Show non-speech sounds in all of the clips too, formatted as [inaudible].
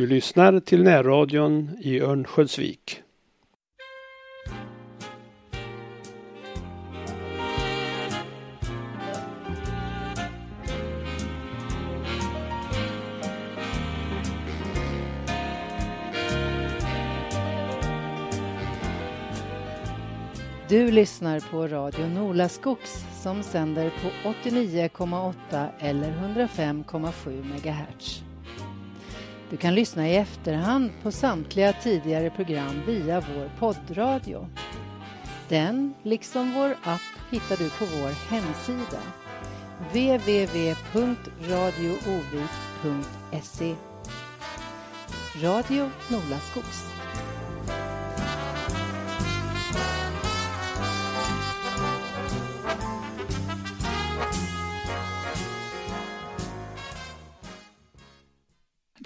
Du lyssnar till närradion i Örnsköldsvik. Du lyssnar på Radio Nolaskogs som sänder på 89,8 eller 105,7 MHz. Du kan lyssna i efterhand på samtliga tidigare program via vår poddradio. Den, liksom vår app, hittar du på vår hemsida www.radioovik.se Radio Nolaskogs.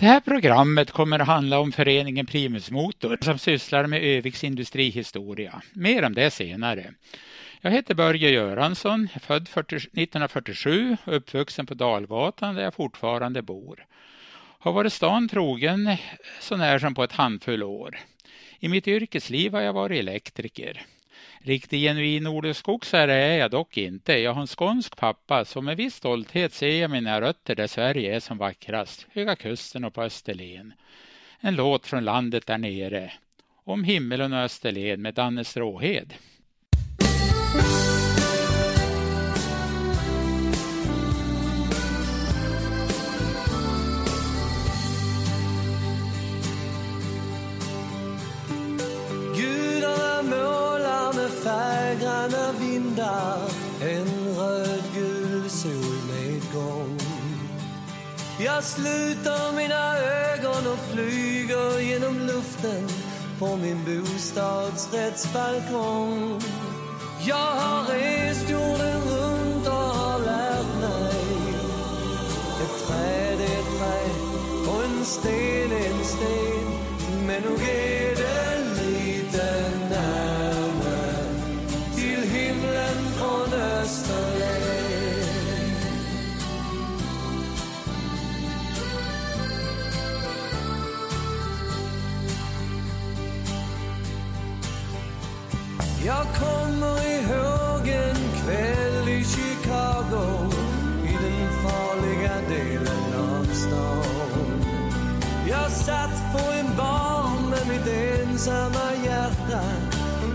Det här programmet kommer att handla om föreningen Primus Motor som sysslar med Öviks industrihistoria. Mer om det senare. Jag heter Börje Göransson, född 1947 och uppvuxen på Dalgatan där jag fortfarande bor. Har varit stan trogen så när som på ett handfull år. I mitt yrkesliv har jag varit elektriker. Riktig genuin nordenskogsare är jag dock inte. Jag har en skånsk pappa så med viss stolthet ser jag mina rötter där Sverige är som vackrast, Höga Kusten och på Österlen. En låt från landet där nere. Om himmelen och Österlen med Danne Stråhed. Vindar en rödgul solnedgång. Jag sluter mina ögon och flyger genom luften på min bostadsrättsbalkong. Jag har rest jorden runt och har lärt mig ett träd är ett träd och en sten är en sten. Men nog är det ensamma hjärta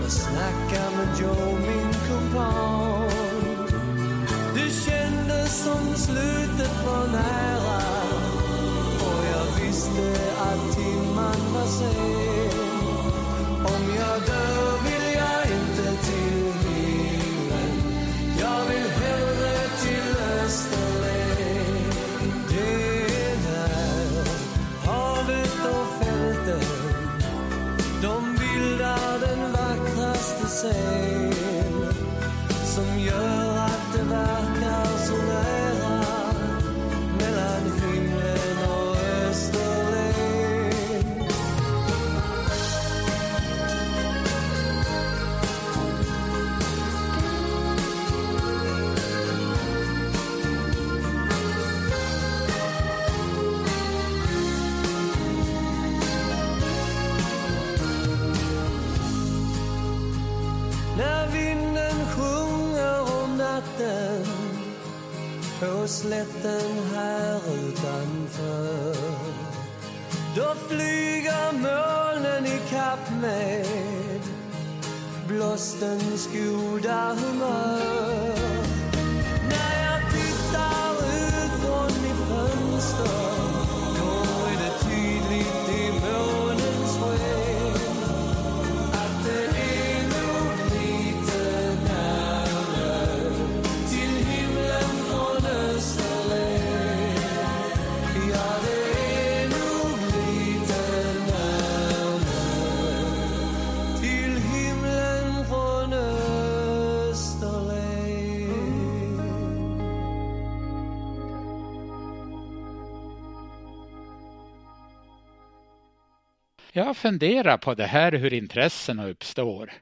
och snackade med Joe, min kumpan. Det kändes som slutet var nära och jag visste att timman var sen. slätten här utanför. Då flyger molnen i kapp med blåstens goda humör. Jag funderar på det här hur intressena uppstår.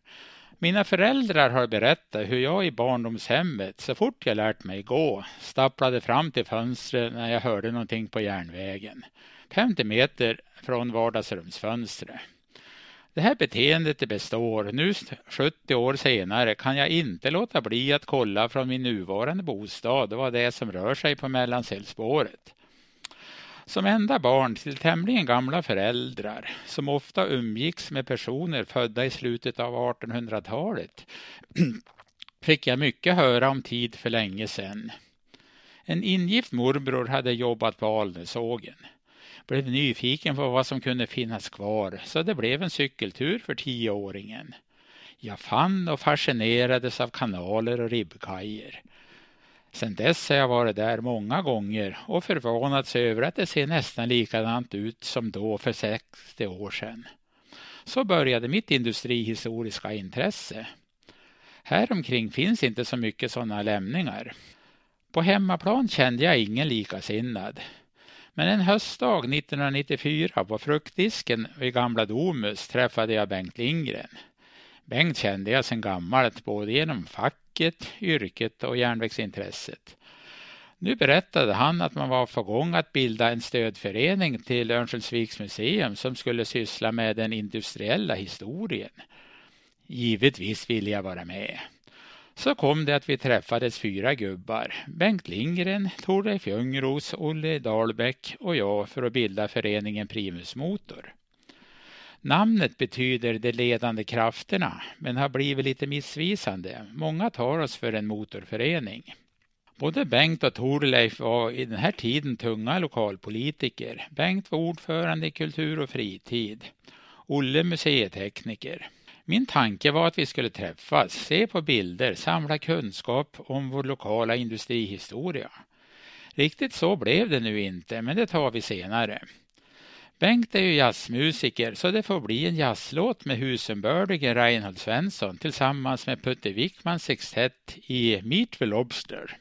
Mina föräldrar har berättat hur jag i barndomshemmet, så fort jag lärt mig gå, stapplade fram till fönstret när jag hörde någonting på järnvägen. 50 meter från vardagsrumsfönstret. Det här beteendet består. Nu 70 år senare kan jag inte låta bli att kolla från min nuvarande bostad vad det är som rör sig på mellansällspåret. Som enda barn till tämligen gamla föräldrar som ofta umgicks med personer födda i slutet av 1800-talet [clears throat] fick jag mycket höra om tid för länge sedan. En ingift morbror hade jobbat på Alnösågen. Blev nyfiken på vad som kunde finnas kvar så det blev en cykeltur för tioåringen. Jag fann och fascinerades av kanaler och ribbkajer. Sedan dess har jag varit där många gånger och förvånats över att det ser nästan likadant ut som då för 60 år sedan. Så började mitt industrihistoriska intresse. Häromkring finns inte så mycket sådana lämningar. På hemmaplan kände jag ingen likasinnad. Men en höstdag 1994 på fruktdisken vid Gamla Domus träffade jag Bengt Lindgren. Bengt kände jag sedan gammalt både genom facket, yrket och järnvägsintresset. Nu berättade han att man var på gång att bilda en stödförening till Örnsköldsviks museum som skulle syssla med den industriella historien. Givetvis ville jag vara med. Så kom det att vi träffades fyra gubbar. Bengt Lindgren, Torleif Ljungros, Olle Dahlbäck och jag för att bilda föreningen Primus Motor. Namnet betyder de ledande krafterna men har blivit lite missvisande. Många tar oss för en motorförening. Både Bengt och Torleif var i den här tiden tunga lokalpolitiker. Bengt var ordförande i kultur och fritid. Olle museitekniker. Min tanke var att vi skulle träffas, se på bilder, samla kunskap om vår lokala industrihistoria. Riktigt så blev det nu inte, men det tar vi senare. Bengt är ju jazzmusiker så det får bli en jazzlåt med husenbördige Reinhold Svensson tillsammans med Putte Wickmans sextett i Meet the Lobster.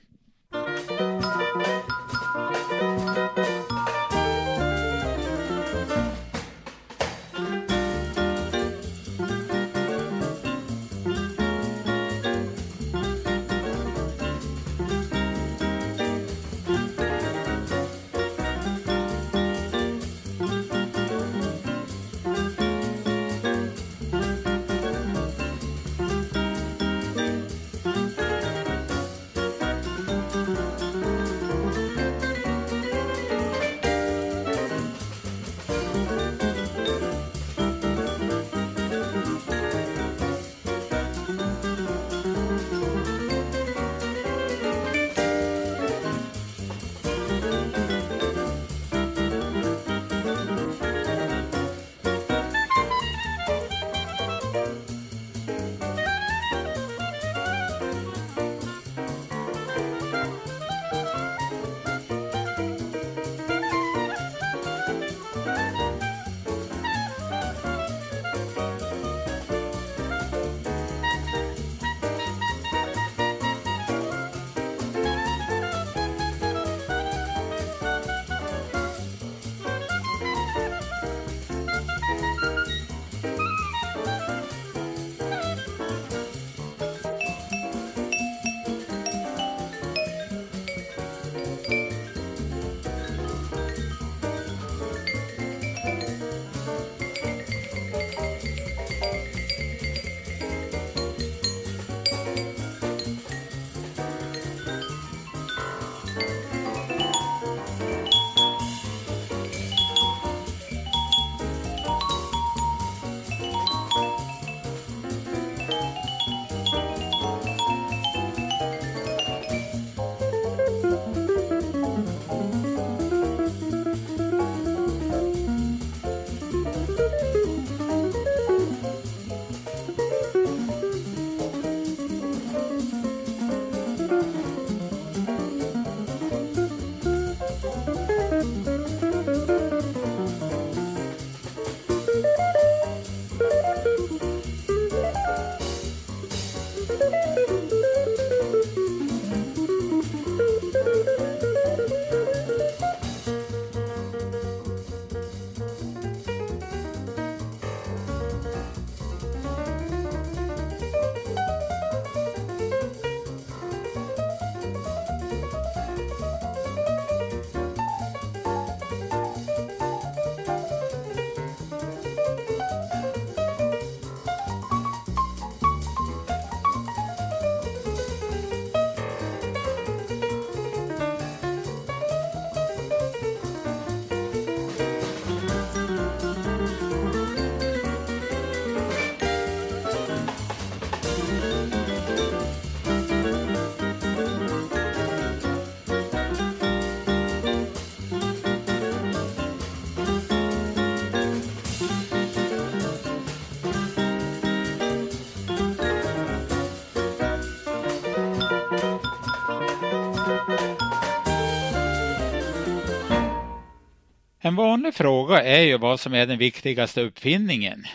En vanlig fråga är ju vad som är den viktigaste uppfinningen.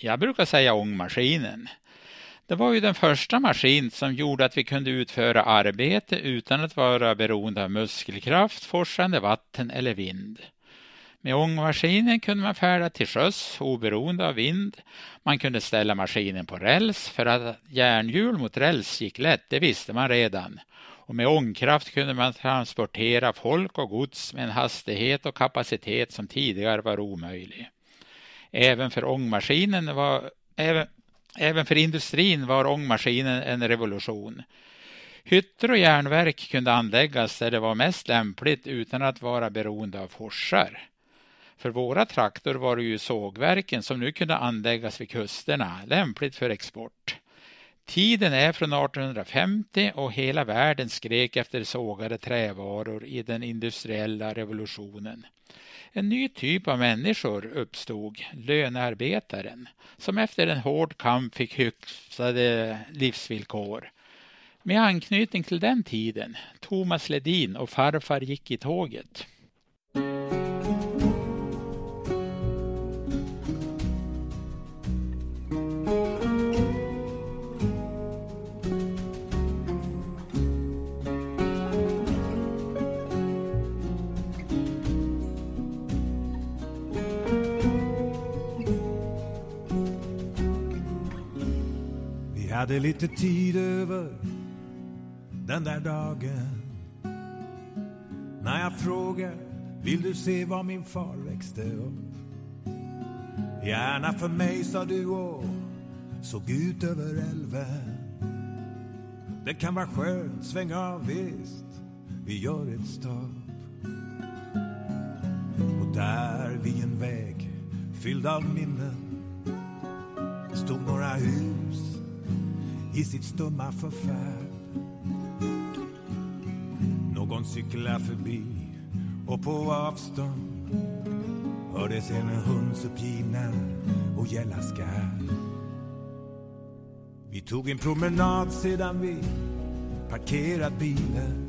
Jag brukar säga ångmaskinen. Det var ju den första maskin som gjorde att vi kunde utföra arbete utan att vara beroende av muskelkraft, forsande vatten eller vind. Med ångmaskinen kunde man färda till sjöss oberoende av vind. Man kunde ställa maskinen på räls för att järnhjul mot räls gick lätt, det visste man redan. Och med ångkraft kunde man transportera folk och gods med en hastighet och kapacitet som tidigare var omöjlig. Även för ångmaskinen var även, även för industrin var ångmaskinen en revolution. Hytter och järnverk kunde anläggas där det var mest lämpligt utan att vara beroende av forsar. För våra traktor var det ju sågverken som nu kunde anläggas vid kusterna, lämpligt för export. Tiden är från 1850 och hela världen skrek efter sågade trävaror i den industriella revolutionen. En ny typ av människor uppstod, lönearbetaren, som efter en hård kamp fick hyfsade livsvillkor. Med anknytning till den tiden, Thomas Ledin och farfar gick i tåget. Hade lite tid över den där dagen när jag frågade vill du se var min far växte upp? Gärna för mig, sa du och såg ut över älven. Det kan vara skönt, sväng av visst, vi gör ett stopp. Och där vid en väg fylld av minnen stod några hus i sitt stumma förfärd. Någon cyklar förbi och på avstånd hördes en hunds uppgivna och gälla skall. Vi tog en promenad sedan vi parkerat bilen.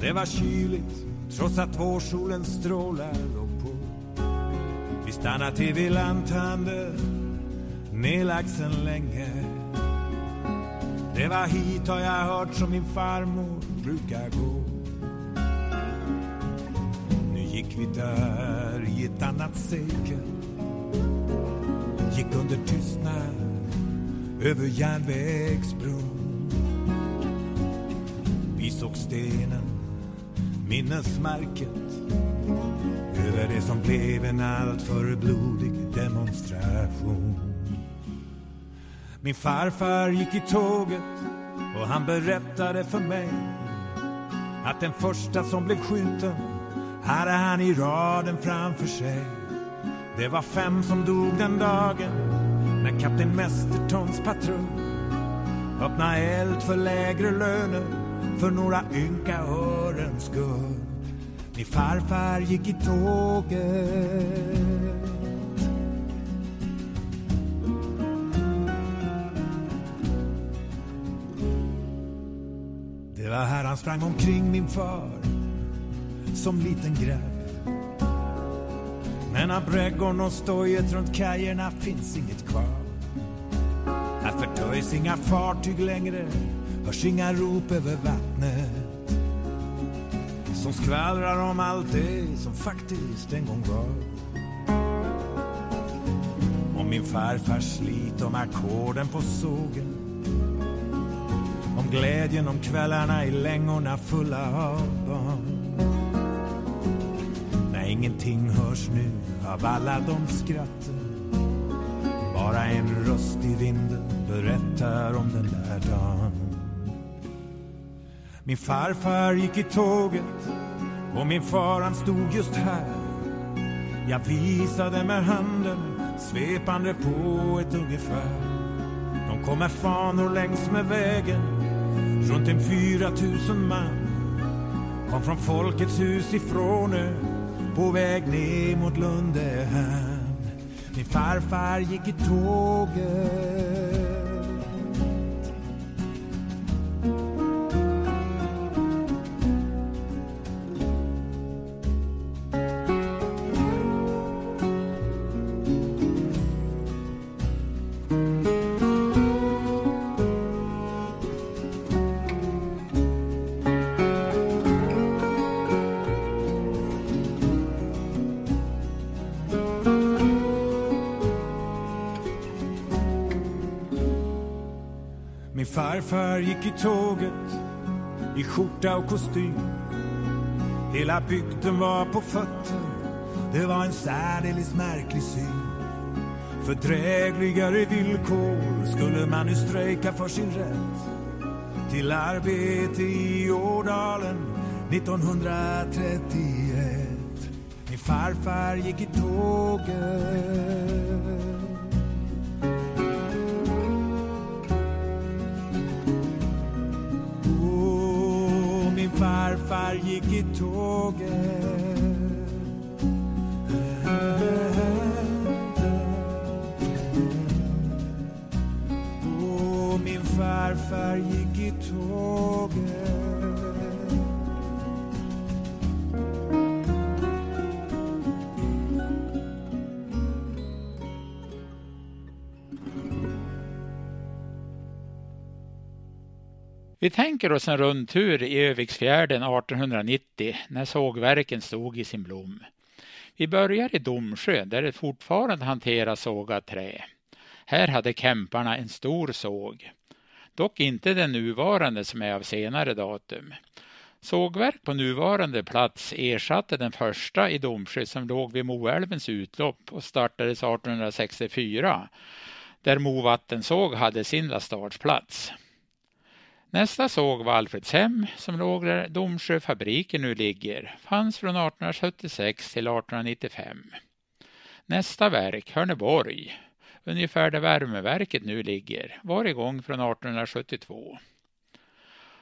Det var kyligt trots att vårsolens strålar låg på. Vi stannade till vid lanthandeln nedlagd sen länge. Det var hit har jag hört som min farmor brukar gå. Nu gick vi där i ett annat sekel. Gick under tystnad över järnvägsbron. Vi såg stenen, minnesmärket över det som blev en alltför blodig demonstration. Min farfar gick i tåget och han berättade för mig att den första som blev skjuten hade han i raden framför sig. Det var fem som dog den dagen när kapten Mestertons patrull öppnade eld för lägre löner för några ynka örens skull. Min farfar gick i tåget Här han sprang omkring min far som liten grabb. Men av brädgården och stojet runt kajerna finns inget kvar. Här förtöjs inga fartyg längre, hörs inga rop över vattnet. Som skvallrar om allt det som faktiskt en gång var. Och min farfars slit, om ackorden på sågen glädjen om kvällarna i längorna fulla av barn. När ingenting hörs nu av alla de skratten. Bara en röst i vinden berättar om den där dagen. Min farfar gick i tåget och min far han stod just här. Jag visade med handen svepande på ett ungefär. De kom med fanor längs med vägen Runt en fyra tusen man kom från Folkets hus i Frånö på väg ner mot Lundehamn. Min farfar gick i tåget gick i tåget i skjorta och kostym. Hela bygden var på fötter, det var en särdeles märklig syn. För drägligare villkor skulle man nu strejka för sin rätt till arbete i Ådalen 1931. Min farfar gick i tåget farfar gick i tåget. Och min farfar gick i tåget tänker oss en rundtur i Öviksfjärden 1890 när sågverken stod i sin blom. Vi börjar i Domsjö där det fortfarande hanteras sågat trä. Här hade kämparna en stor såg. Dock inte den nuvarande som är av senare datum. Sågverk på nuvarande plats ersatte den första i Domsjö som låg vid Moälvens utlopp och startades 1864 där Movattensåg hade sin lastartsplats. Nästa såg var Alfredshem som låg där Domsjöfabriken nu ligger, fanns från 1876 till 1895. Nästa verk, Hörneborg, ungefär där värmeverket nu ligger, var igång från 1872.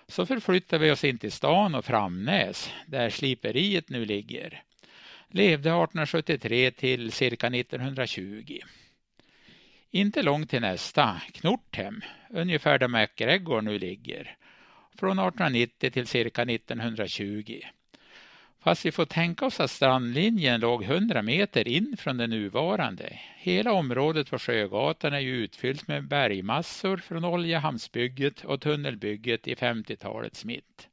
Så förflyttar vi oss in till stan och Framnäs, där sliperiet nu ligger. Levde 1873 till cirka 1920. Inte långt till nästa, Knorthem, ungefär där MacGregor nu ligger. Från 1890 till cirka 1920. Fast vi får tänka oss att strandlinjen låg 100 meter in från den nuvarande. Hela området på Sjögatan är ju utfyllt med bergmassor från oljehamnsbygget och tunnelbygget i 50-talets mitt.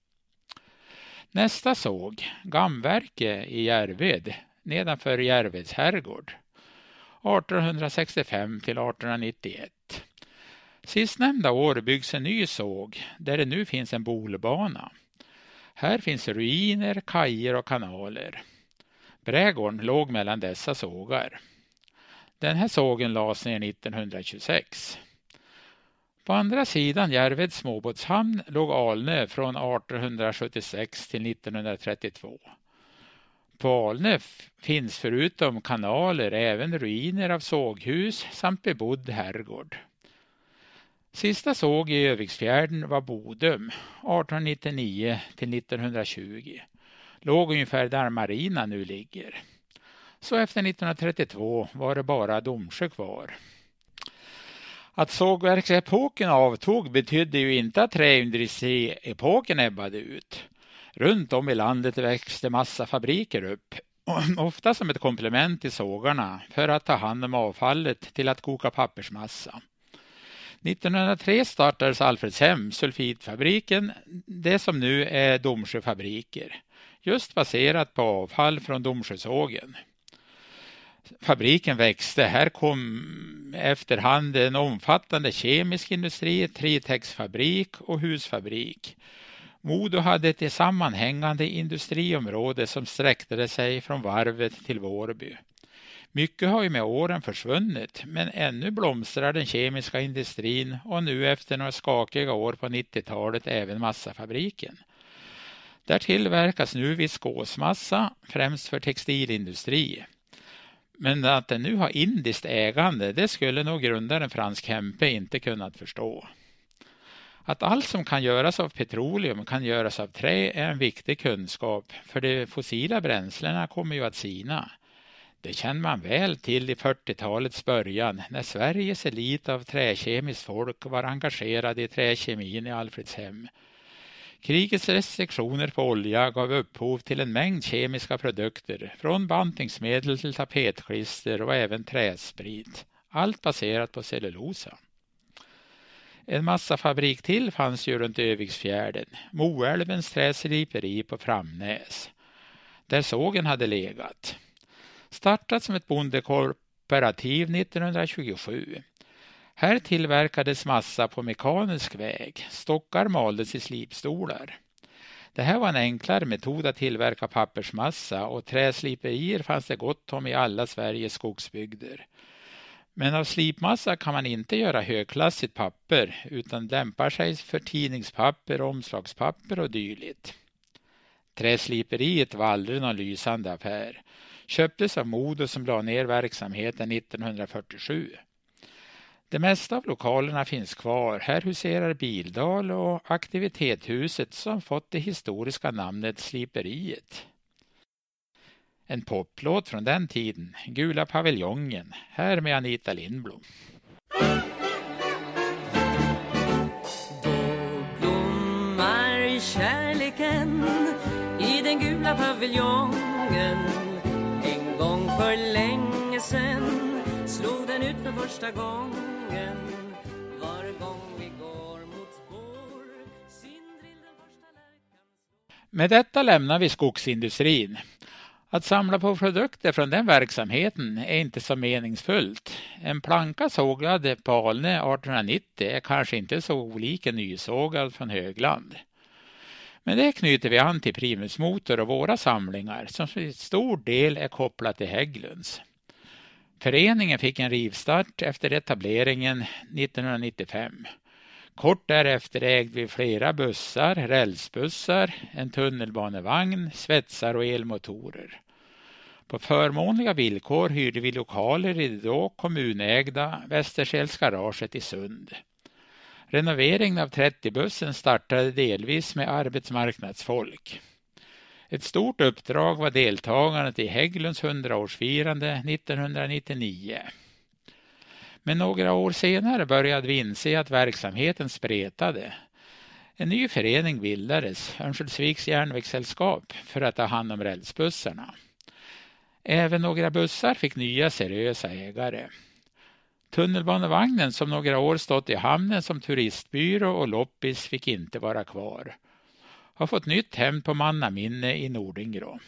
Nästa såg, Gamverke i Järved, nedanför Järveds herrgård. 1865 till 1891. Sistnämnda år byggs en ny såg där det nu finns en bolbana. Här finns ruiner, kajer och kanaler. Brädgården låg mellan dessa sågar. Den här sågen lades ner 1926. På andra sidan Järveds småbåtshamn låg Alnö från 1876 till 1932. På Alnö finns förutom kanaler även ruiner av såghus samt bebodd herrgård. Sista såg i Öviksfjärden var Bodum 1899 till 1920. Låg ungefär där Marina nu ligger. Så efter 1932 var det bara Domsjö kvar. Att sågverksepoken avtog betydde ju inte att träindustriepoken ebbade ut. Runt om i landet växte massa fabriker upp, ofta som ett komplement till sågarna för att ta hand om avfallet till att koka pappersmassa. 1903 startades Alfredshem, sulfitfabriken, det som nu är Domsjöfabriker, just baserat på avfall från Domsjösågen. Fabriken växte. Här kom efterhand en omfattande kemisk industri, tritexfabrik och husfabrik. Modo hade ett sammanhängande industriområde som sträckte sig från varvet till Vårby. Mycket har ju med åren försvunnit, men ännu blomstrar den kemiska industrin och nu efter några skakiga år på 90-talet även massafabriken. Där tillverkas nu viskosmassa, främst för textilindustri. Men att den nu har indiskt ägande, det skulle nog grundaren Frans Kempe inte kunnat förstå. Att allt som kan göras av petroleum kan göras av trä är en viktig kunskap, för de fossila bränslena kommer ju att sina. Det känner man väl till i 40-talets början när Sveriges elit av träkemiskt folk var engagerade i träkemin i Alfredshem. Krigets restriktioner på olja gav upphov till en mängd kemiska produkter, från bantningsmedel till tapetklister och även träsprit. Allt baserat på cellulosa. En massafabrik till fanns ju runt Öviksfjärden, Moälvens träsliperi på Framnäs, där sågen hade legat. Startat som ett bondekooperativ 1927. Här tillverkades massa på mekanisk väg. Stockar maldes i slipstolar. Det här var en enklare metod att tillverka pappersmassa och träsliperier fanns det gott om i alla Sveriges skogsbygder. Men av slipmassa kan man inte göra högklassigt papper utan lämpar sig för tidningspapper, omslagspapper och dylikt. Träsliperiet var aldrig någon lysande affär. Köptes av Modo som la ner verksamheten 1947. Det mesta av lokalerna finns kvar. Här huserar Bildal och aktivitetshuset som fått det historiska namnet Sliperiet. En poplåt från den tiden, Gula paviljongen, här med Anita Lindblom. Då blommar kärleken i den gula paviljongen En gång för länge sen slog den ut för första gången Var gång vi går mot spår Sindrill den första lärkan Med detta lämnar vi skogsindustrin. Att samla på produkter från den verksamheten är inte så meningsfullt. En planka sågad på Alne 1890 är kanske inte så olik en nysågad från Högland. Men det knyter vi an till Primus Motor och våra samlingar som till stor del är kopplat till Hägglunds. Föreningen fick en rivstart efter etableringen 1995. Kort därefter ägde vi flera bussar, rälsbussar, en tunnelbanevagn, svetsar och elmotorer. På förmånliga villkor hyrde vi lokaler i det då kommunägda Västerskälsgaraget i Sund. Renoveringen av 30-bussen startade delvis med arbetsmarknadsfolk. Ett stort uppdrag var deltagandet i Hägglunds 100-årsfirande 1999. Men några år senare började vi inse att verksamheten spretade. En ny förening bildades, Örnsköldsviks järnvägssällskap, för att ta hand om rälsbussarna. Även några bussar fick nya seriösa ägare. Tunnelbanevagnen som några år stått i hamnen som turistbyrå och loppis fick inte vara kvar. Har fått nytt hem på mannaminne i Nordingrå.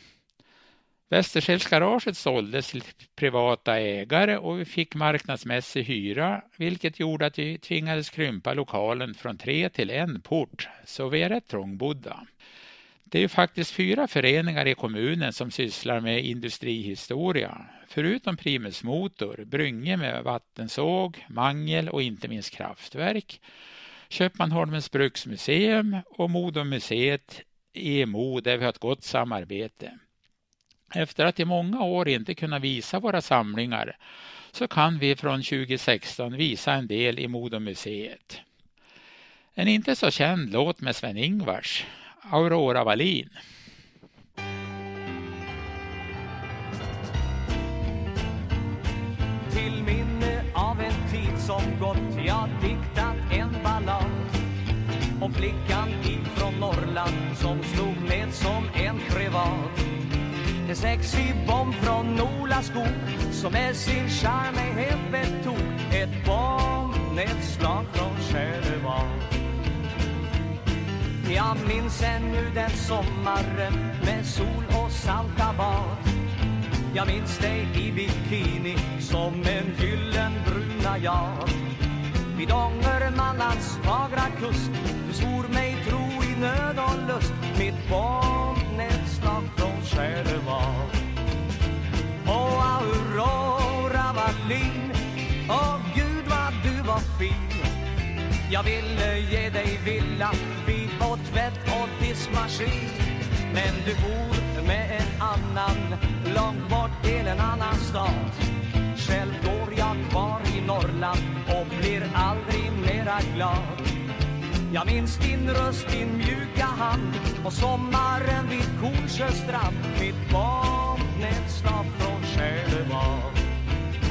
Västerskälsgaraget såldes till privata ägare och vi fick marknadsmässig hyra vilket gjorde att vi tvingades krympa lokalen från tre till en port, så vi är rätt trångbodda. Det är ju faktiskt fyra föreningar i kommunen som sysslar med industrihistoria. Förutom Primus Motor, Brynge med vattensåg, mangel och inte minst kraftverk. Köpmanholmens bruksmuseum och Modomuseet EMO där vi har ett gott samarbete. Efter att i många år inte kunna visa våra samlingar så kan vi från 2016 visa en del i Modomuseet. En inte så känd låt med Sven-Ingvars, Aurora Wallin. Till minne av en tid som gått jag diktat en ballad om flickan ifrån Norrland som en sexig bomb från Nola skog som med sin charm är helt betog ett bombnedslag från Själevad jag minns ännu den sommaren med sol och salta bad. Jag minns dig i bikini som en gyllenbruna jag. Vid Ångermanlands fagra kust Du svor mig tro i nöd och lust. Mitt bombnedslag Aurora Åh Gud vad du var fin. Jag ville ge dig villa och tvätt och diskmaskin. Men du bor med en annan långt bort till en annan stad. Själv går jag kvar i Norrland och blir aldrig mera glad. Jag minns din röst, din mjuka hand på sommaren vid Kornsjöstrand. Mitt bombnedslag från Själevad.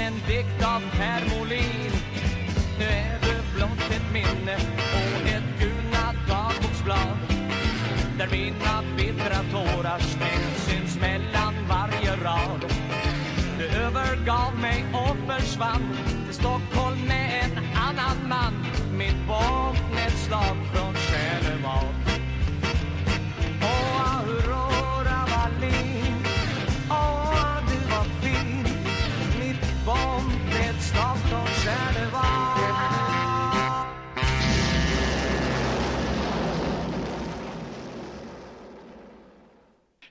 en dikt av Per Molin Nu är du blott ett minne och ett gulnat dagboksblad där mina bittra tårar snett syns mellan varje rad. Du övergav mig och försvann till Stockholm med en annan man. Mitt vapnedslag från Själevad.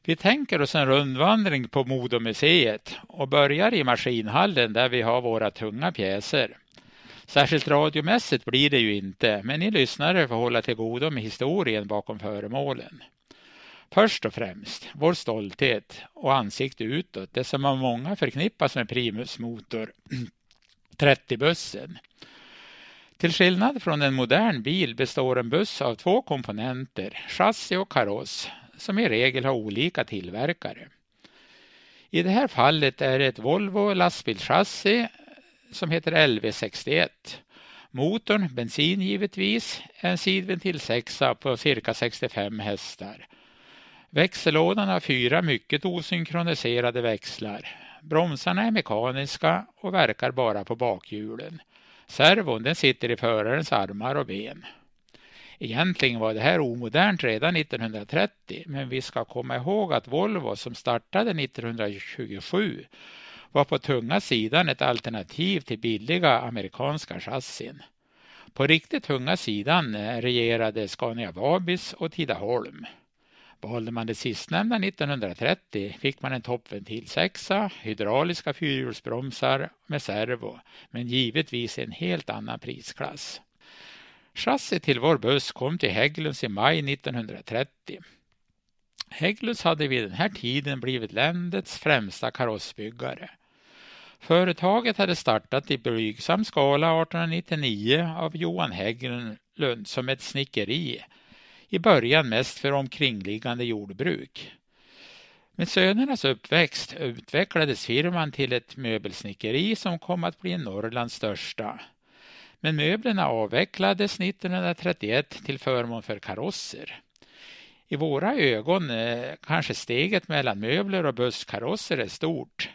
Vi tänker oss en rundvandring på Modomuseet och börjar i maskinhallen där vi har våra tunga pjäser. Särskilt radiomässigt blir det ju inte, men ni lyssnare får hålla till godo med historien bakom föremålen. Först och främst, vår stolthet och ansikte utåt, det som av många förknippas med Primus motor [clears throat] 30-bussen. Till skillnad från en modern bil består en buss av två komponenter, chassi och kaross, som i regel har olika tillverkare. I det här fallet är det ett Volvo lastbilschassi som heter LV61. Motorn, bensin givetvis, en sidventilsexa på cirka 65 hästar. Växellådan har fyra mycket osynkroniserade växlar. Bromsarna är mekaniska och verkar bara på bakhjulen. Servon den sitter i förarens armar och ben. Egentligen var det här omodernt redan 1930 men vi ska komma ihåg att Volvo som startade 1927 var på tunga sidan ett alternativ till billiga amerikanska chassin. På riktigt tunga sidan eh, regerade Scania Vabis och Tidaholm. Valde man det sistnämnda 1930 fick man en toppventil sexa, hydrauliska fyrhjulsbromsar med servo, men givetvis en helt annan prisklass. Chassi till vår buss kom till Hägglunds i maj 1930. Hägglunds hade vid den här tiden blivit landets främsta karossbyggare. Företaget hade startat i blygsam skala 1899 av Johan Hägglund som ett snickeri, i början mest för omkringliggande jordbruk. Med sönernas uppväxt utvecklades firman till ett möbelsnickeri som kom att bli Norrlands största. Men möblerna avvecklades 1931 till förmån för karosser. I våra ögon eh, kanske steget mellan möbler och busskarosser är stort.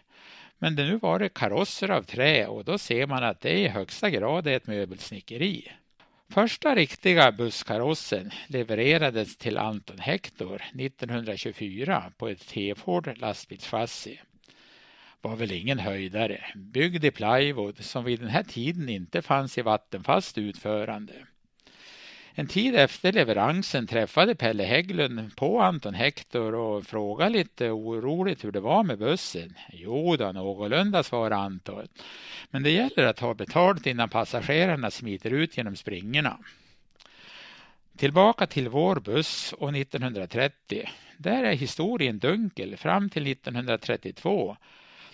Men det nu var det karosser av trä och då ser man att det i högsta grad är ett möbelsnickeri. Första riktiga busskarossen levererades till Anton Hector 1924 på ett T-Ford lastbilschassi. Var väl ingen höjdare, byggd i plywood som vid den här tiden inte fanns i vattenfast utförande. En tid efter leveransen träffade Pelle Hägglund på Anton Hector och frågade lite oroligt hur det var med bussen. Jo då, någorlunda svarade Anton. Men det gäller att ha betalt innan passagerarna smiter ut genom springorna. Tillbaka till vår buss och 1930. Där är historien dunkel fram till 1932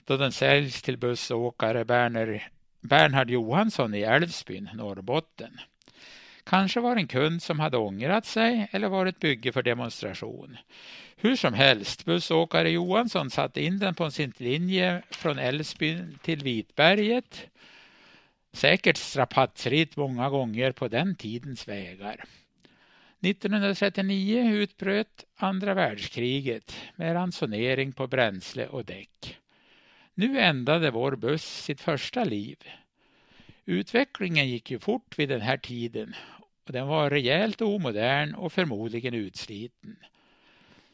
då den säljs till bussåkare Berner, Bernhard Johansson i Älvsbyn, Norrbotten. Kanske var en kund som hade ångrat sig eller var ett bygge för demonstration. Hur som helst, bussåkare Johansson satte in den på sin linje från Älvsbyn till Vitberget. Säkert strapatsritt många gånger på den tidens vägar. 1939 utbröt andra världskriget med ransonering på bränsle och däck. Nu ändade vår buss sitt första liv. Utvecklingen gick ju fort vid den här tiden och den var rejält omodern och förmodligen utsliten.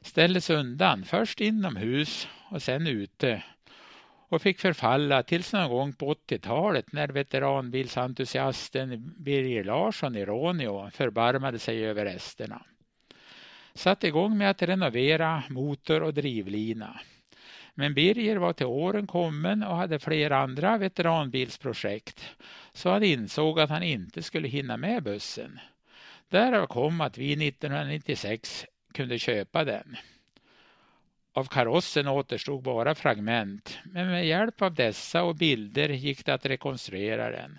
Ställdes undan, först inomhus och sen ute och fick förfalla tills någon gång på 80-talet när veteranbilsentusiasten Birger Larsson i Råneå förbarmade sig över resterna. Satte igång med att renovera motor och drivlina. Men Birger var till åren kommen och hade flera andra veteranbilsprojekt så han insåg att han inte skulle hinna med bussen. Därav kom att vi 1996 kunde köpa den. Av karossen återstod bara fragment, men med hjälp av dessa och bilder gick det att rekonstruera den.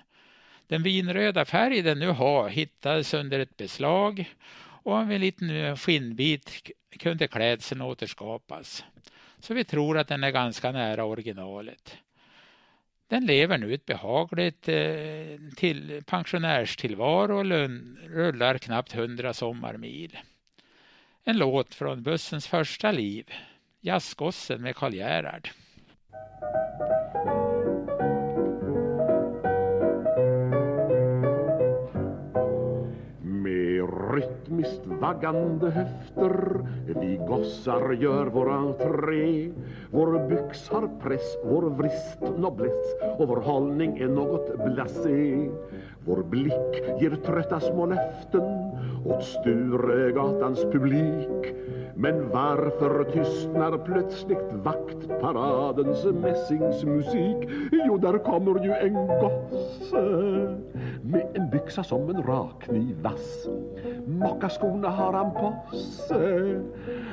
Den vinröda färg den nu har hittades under ett beslag och av en liten skinnbit kunde klädseln återskapas. Så vi tror att den är ganska nära originalet. Den lever nu ett behagligt eh, till pensionärstillvaro och rullar knappt hundra sommarmil. En låt från bussens första liv, Jazzgossen med Karl Gerhard. Visst, vaggande höfter Vi gossar gör vår entré. Vår byx har press, vår vrist nobless och vår hållning är något blasé. Vår blick ger trötta små löften åt Sturegatans publik men varför tystnar plötsligt vaktparadens mässingsmusik? Jo, där kommer ju en gosse med en byxa som en rakkniv vass. Mockaskorna har han på sig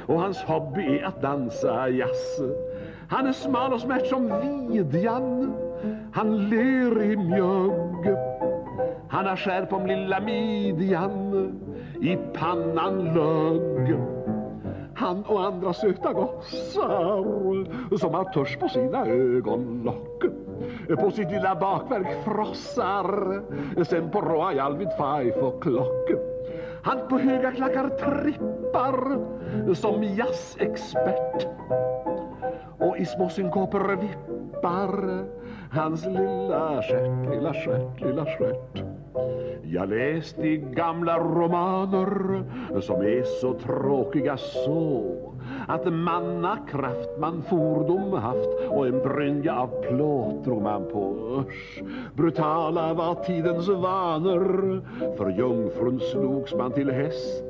och hans hobby är att dansa jazz. Han är smal och smärt som vidjan, han ler i mjugg han har skär på lilla midjan, i pannan lögg. Han och andra söta gossar som har törs på sina ögonlock. På sitt lilla bakverk frossar sen på Royal vid five o'clock. Han på höga klackar trippar som jazzexpert. Och i små synkoper vippar hans lilla stjärt, lilla stjärt, lilla stjärt jag läste i gamla romaner som är så tråkiga så att mannakraft man fordom haft och en brynja av plåt drog man på. Usch, brutala var tidens vanor. För jungfrun slogs man till häst.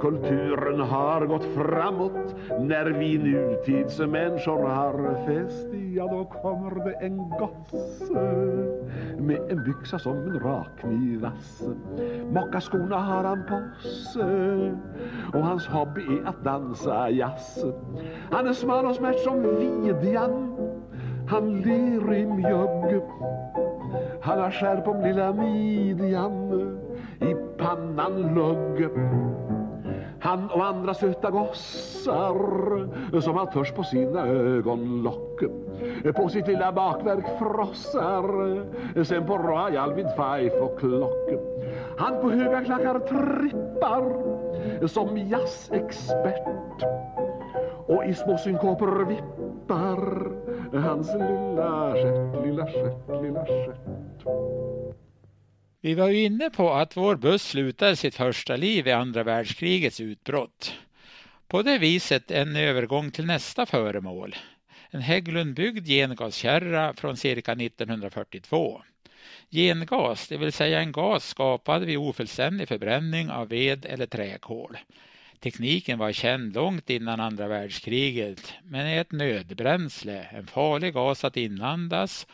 Kulturen har gått framåt. När vi nutidsmänniskor har fest Ja, då kommer det en gosse med en byxa som en rakkniv vass Mockaskorna har han på sig. Och hans hobby är att dansa Elias. Han är smal och smärt som vidjan Han ler i mjugg. Han har skärp om lilla midjan I pannan lugg han och andra söta gossar som har törs på sina ögonlock. På sitt lilla bakverk frossar sen på Royal vid fife och klock han på höga klackar trippar som jazzexpert. Och i små synkoper vippar hans lilla stjärt, lilla stjärt, lilla stjärt vi var ju inne på att vår buss slutade sitt första liv i andra världskrigets utbrott. På det viset en övergång till nästa föremål. En Hägglundbyggd gengaskärra från cirka 1942. Gengas, det vill säga en gas skapad vid ofullständig förbränning av ved eller träkol. Tekniken var känd långt innan andra världskriget men är ett nödbränsle, en farlig gas att inandas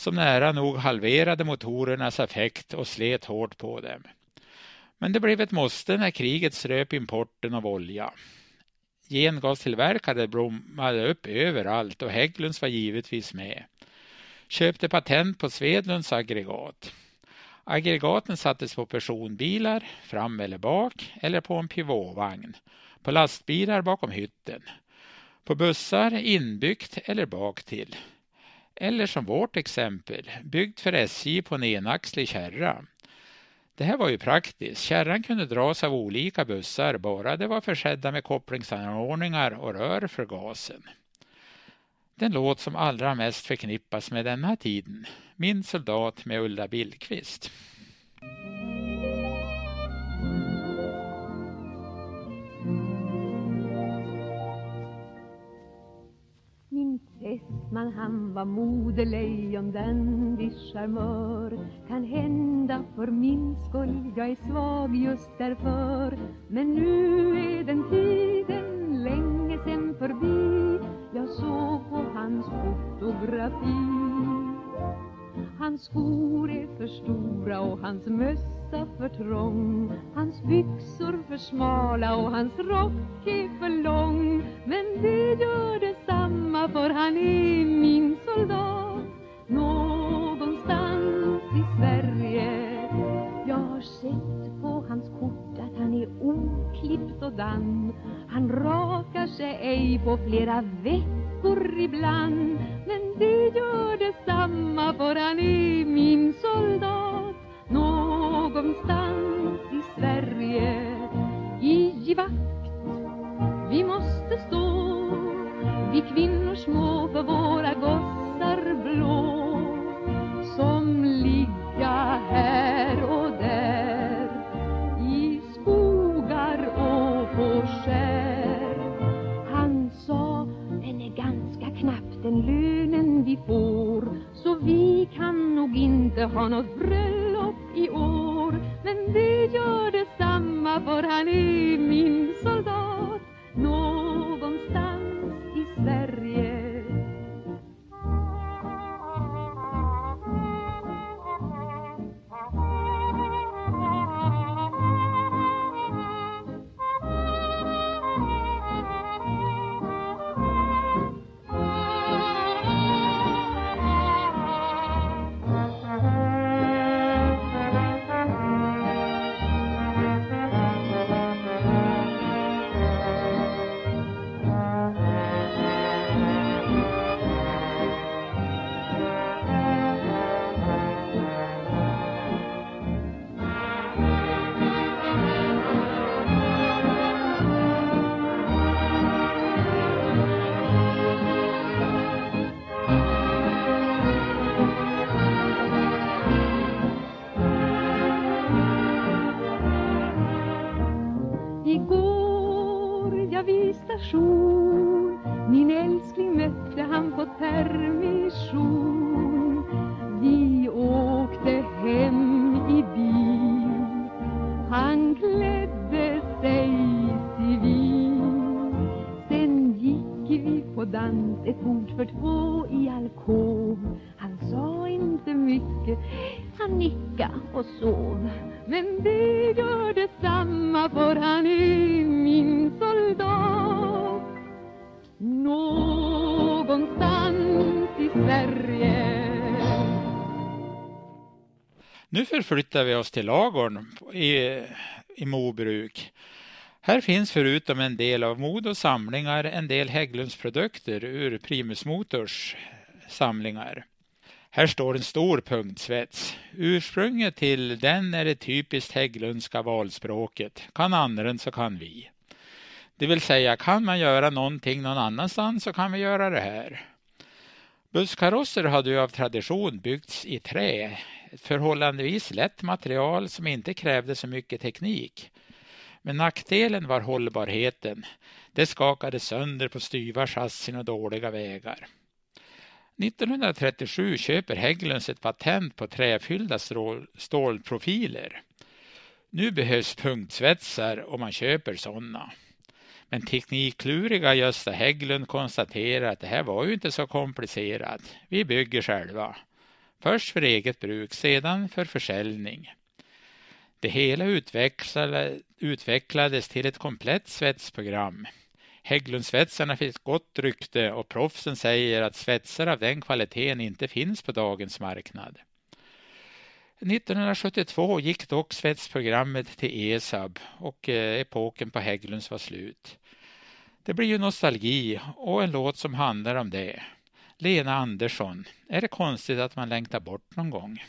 som nära nog halverade motorernas effekt och slet hårt på dem. Men det blev ett måste när kriget ströp importen av olja. Gengastillverkare blommade upp överallt och Hägglunds var givetvis med. Köpte patent på Svedlunds aggregat. Aggregaten sattes på personbilar, fram eller bak, eller på en pivotvagn. På lastbilar bakom hytten. På bussar inbyggt eller bak till. Eller som vårt exempel, byggt för SJ på en enaxlig kärra. Det här var ju praktiskt. Kärran kunde dras av olika bussar bara det var försedda med kopplingsanordningar och rör för gasen. Den låt som allra mest förknippas med denna tiden, Min soldat med Ulla Billqvist. Westman han var modelejon den viss charmör. Kan hända för min skull jag är svag just därför. Men nu är den tiden länge sen förbi. Jag såg på hans fotografi. Hans skor är för stora och hans mössa för trång. Hans byxor för smala och hans rock är för lång. Men det gör detsamma för han är min soldat. Någonstans i Sverige. Jag har sett på hans kort att han är oklippt och dann Han rakar sig ej på flera veckor ibland. Men det gör detsamma för han är min soldat någonstans i Sverige. I vakt vi måste stå. Vi kvinnor små för våra gossar blå. Förflyttar vi oss till Lagorn i, i Mobruk. Här finns förutom en del av Modos samlingar en del Hägglunds produkter ur Primus Motors samlingar. Här står en stor punktsvets. Ursprunget till den är det typiskt Hägglundska valspråket. Kan andren så kan vi. Det vill säga, kan man göra någonting någon annanstans så kan vi göra det här. Busskarosser hade ju av tradition byggts i trä, ett förhållandevis lätt material som inte krävde så mycket teknik. Men nackdelen var hållbarheten. Det skakade sönder på styva chassin och dåliga vägar. 1937 köper Hägglunds ett patent på träfyllda stålprofiler. Nu behövs punktsvetsar och man köper sådana. Men teknikkluriga Gösta Hägglund konstaterar att det här var ju inte så komplicerat. Vi bygger själva. Först för eget bruk, sedan för försäljning. Det hela utvecklades till ett komplett svetsprogram. Hägglundsvetsarna fick gott rykte och proffsen säger att svetsar av den kvaliteten inte finns på dagens marknad. 1972 gick dock svetsprogrammet till ESAB och eh, epoken på Hägglunds var slut. Det blir ju nostalgi och en låt som handlar om det. Lena Andersson, är det konstigt att man längtar bort någon gång?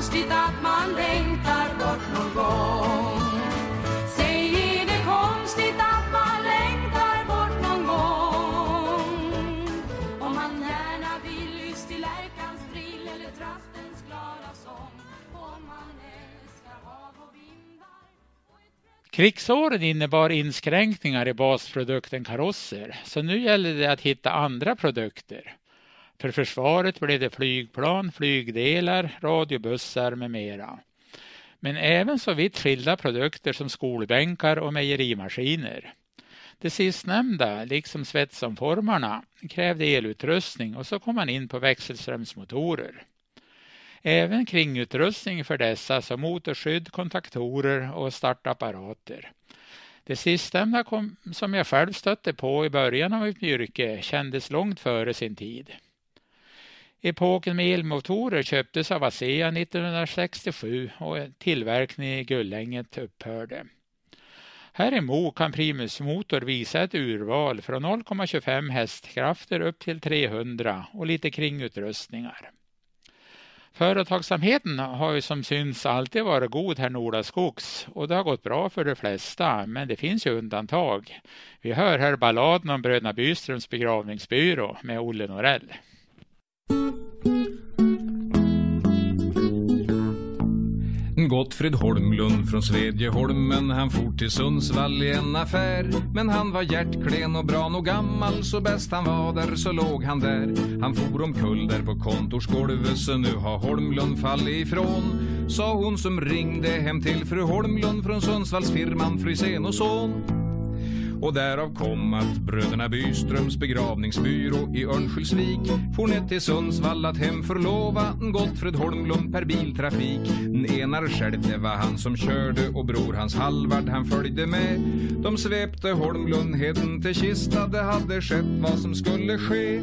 Konstigt att man längtar bort någon gång? Säg, är det konstigt att man längtar bort någon gång? Om man gärna vill lyss till lärkans eller trastens glada sång. Om man älskar hav och vindar Krigsåren innebar inskränkningar i basprodukten karosser, så nu gäller det att hitta andra produkter. För försvaret blev det flygplan, flygdelar, radiobussar med mera. Men även så vitt skilda produkter som skolbänkar och mejerimaskiner. Det sistnämnda, liksom svetsomformarna, krävde elutrustning och så kom man in på växelströmsmotorer. Även kringutrustning för dessa som motorskydd, kontaktorer och startapparater. Det sistnämnda kom, som jag själv stötte på i början av mitt yrke kändes långt före sin tid. Epoken med elmotorer köptes av ASEA 1967 och tillverkningen i Gullänget upphörde. Här i Mo kan Primus motor visa ett urval från 0,25 hästkrafter upp till 300 och lite kringutrustningar. Företagsamheten har ju som syns alltid varit god här Nordaskogs och det har gått bra för de flesta, men det finns ju undantag. Vi hör här balladen om bröderna Byströms begravningsbyrå med Olle Norell. Gottfrid Holmlund från Svedjeholmen Han for till Sundsvall i en affär. Men han var hjärtklen och bra nog gammal Så bäst han var där så låg han där. Han for omkull där på kontorsgolvet Så nu har Holmlund fallit ifrån. Sa hon som ringde hem till fru Holmlund Från Sundsvallsfirman Frisén och son och därav kom att bröderna Byströms begravningsbyrå i Örnsköldsvik for ner till Sundsvall att hemförlova en Gottfrid Holmlund per biltrafik. Enar själv det var han som körde och bror hans Halvard han följde med. De svepte Holmlund heden till Kista, det hade skett vad som skulle ske.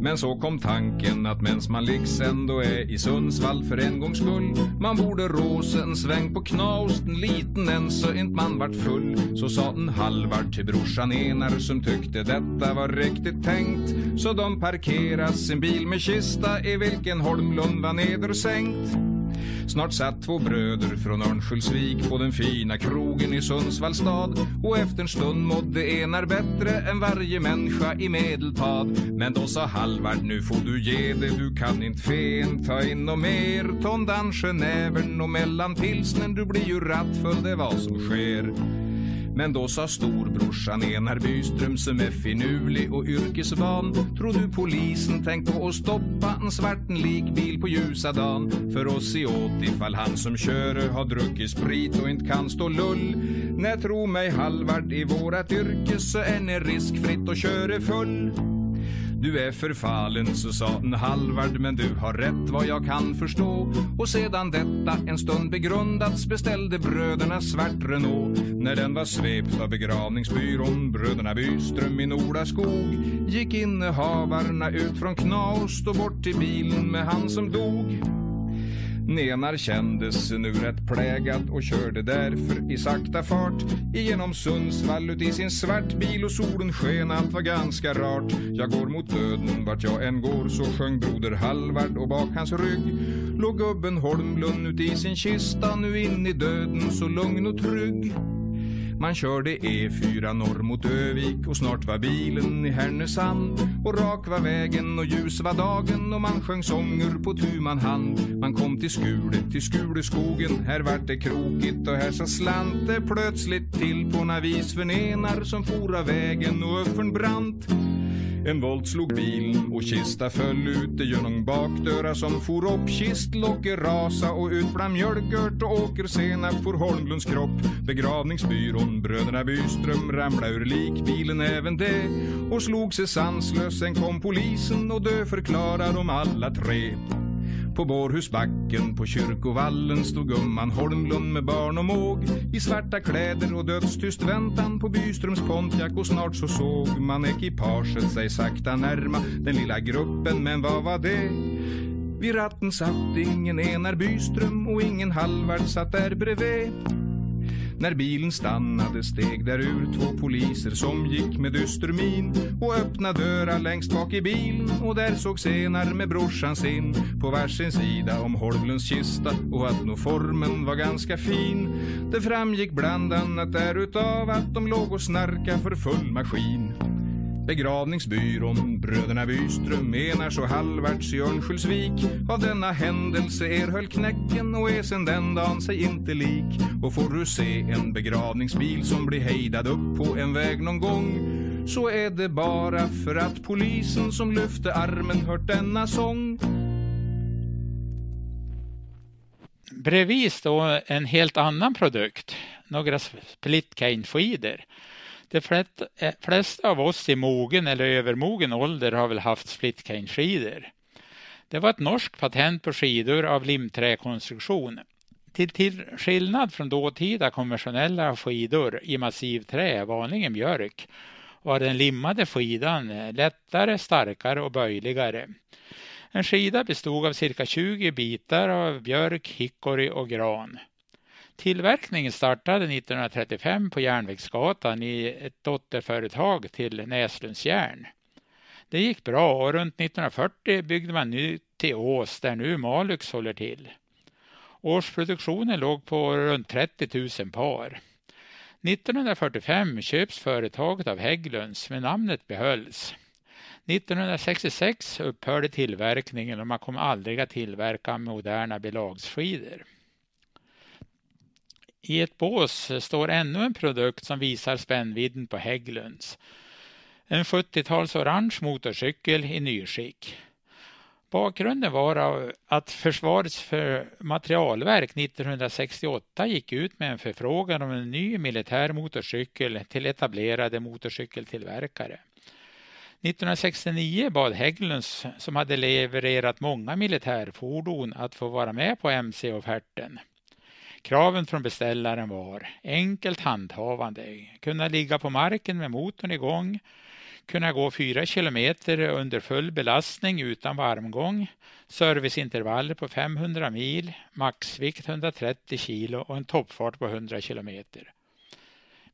Men så kom tanken att mens man liks ändå är i Sundsvall för en gångs skull Man borde rås en sväng på knausten liten en så inte man vart full. Så sa en halvar till brorsan Enar som tyckte detta var riktigt tänkt. Så de parkerar sin bil med kista i vilken Holmlund var nedersänkt. Snart satt två bröder från Örnsköldsvik på den fina krogen i Sundsvalls stad och efter en stund mådde enar bättre än varje människa i medeltad. Men då sa Halvard, nu får du ge det, du kan inte fen ta in och mer. Tondan Genävern och mellan pilsnen, du blir ju rattfull, det är vad som sker. Men då sa storbrorsan Enar Byström som är finurlig och yrkesvan Tror du polisen tänkt på att stoppa en svarten likbil på ljusa dan För oss i åt ifall han som kör har druckit sprit och inte kan stå lull. Nej, tro mig Halvard, i vårat yrke så är ni riskfritt att köra full du är förfallen, så sa en Halvard, men du har rätt vad jag kan förstå. Och sedan detta en stund begrundats beställde bröderna svart Renault. När den var svept av begravningsbyrån, bröderna Byström i Norda skog, gick innehavarna ut från Knaust och bort till bilen med han som dog. Nenar kändes nu rätt plägad och körde därför i sakta fart igenom Sundsvall ut i sin svart bil och solen sken, allt var ganska rart. Jag går mot döden vart jag än går, så sjöng broder Halvard och bak hans rygg låg gubben Holmlund ut i sin kista, nu in i döden så lugn och trygg. Man körde E4 norr mot Övik och snart var bilen i Härnösand. Och rak var vägen och ljus var dagen och man sjöng sånger på tu man hand. Man kom till Skule, till Skuleskogen, här vart det krokigt och här sa slant det plötsligt till på navis för nenar som for av vägen och uppförn brant. En volt slog bilen och kista föll ut genom bakdörrar som for upp kistlocket rasa och ut bland mjölkört och åkersenap for Holmlunds kropp. Begravningsbyrån, bröderna Byström ramla ur likbilen även det och slog sig sanslös. Sen kom polisen och dö förklarar de alla tre. På Bårhusbacken på kyrkovallen stod gumman Holmlund med barn och måg i svarta kläder och dödstyst väntan på Byströms Pontiac och snart så såg man ekipaget sig sakta närma den lilla gruppen, men vad var det? Vid ratten satt ingen Enar Byström och ingen Halvard satt där bredvid. När bilen stannade steg där ur två poliser som gick med dyster min och öppnade dörrar längst bak i bilen och där såg senar med brorsan sin på varsin sida om Holmlunds kista och att nog formen var ganska fin. Det framgick bland annat därutav att de låg och snarka för full maskin. Begravningsbyrån Bröderna Byström, Enars och Halvards i Örnsköldsvik av denna händelse erhöll knäcken och är sen den dagen sig inte lik. Och får du se en begravningsbil som blir hejdad upp på en väg någon gång så är det bara för att polisen som lyfte armen hört denna sång. Bredvid står en helt annan produkt, några splitcane-skidor. De eh, flesta av oss i mogen eller övermogen ålder har väl haft splitcane-skidor. Det var ett norskt patent på skidor av limträkonstruktion. Till, till skillnad från dåtida konventionella skidor i massivt trä, vanligen björk, var den limmade skidan lättare, starkare och böjligare. En skida bestod av cirka 20 bitar av björk, hickory och gran. Tillverkningen startade 1935 på Järnvägsgatan i ett dotterföretag till Näslunds järn. Det gick bra och runt 1940 byggde man nytt till Ås där nu Malux håller till. Årsproduktionen låg på runt 30 000 par. 1945 köps företaget av Hägglunds men namnet behölls. 1966 upphörde tillverkningen och man kom aldrig att tillverka moderna belagsskidor. I ett bås står ännu en produkt som visar spännvidden på Hägglunds. En 70-tals orange motorcykel i nyskick. Bakgrunden var att Försvarets för materialverk 1968 gick ut med en förfrågan om en ny militär motorcykel till etablerade motorcykeltillverkare. 1969 bad Hägglunds, som hade levererat många militärfordon, att få vara med på MC-offerten. Kraven från beställaren var enkelt handhavande, kunna ligga på marken med motorn igång, kunna gå fyra kilometer under full belastning utan varmgång, serviceintervaller på 500 mil, maxvikt 130 kilo och en toppfart på 100 kilometer.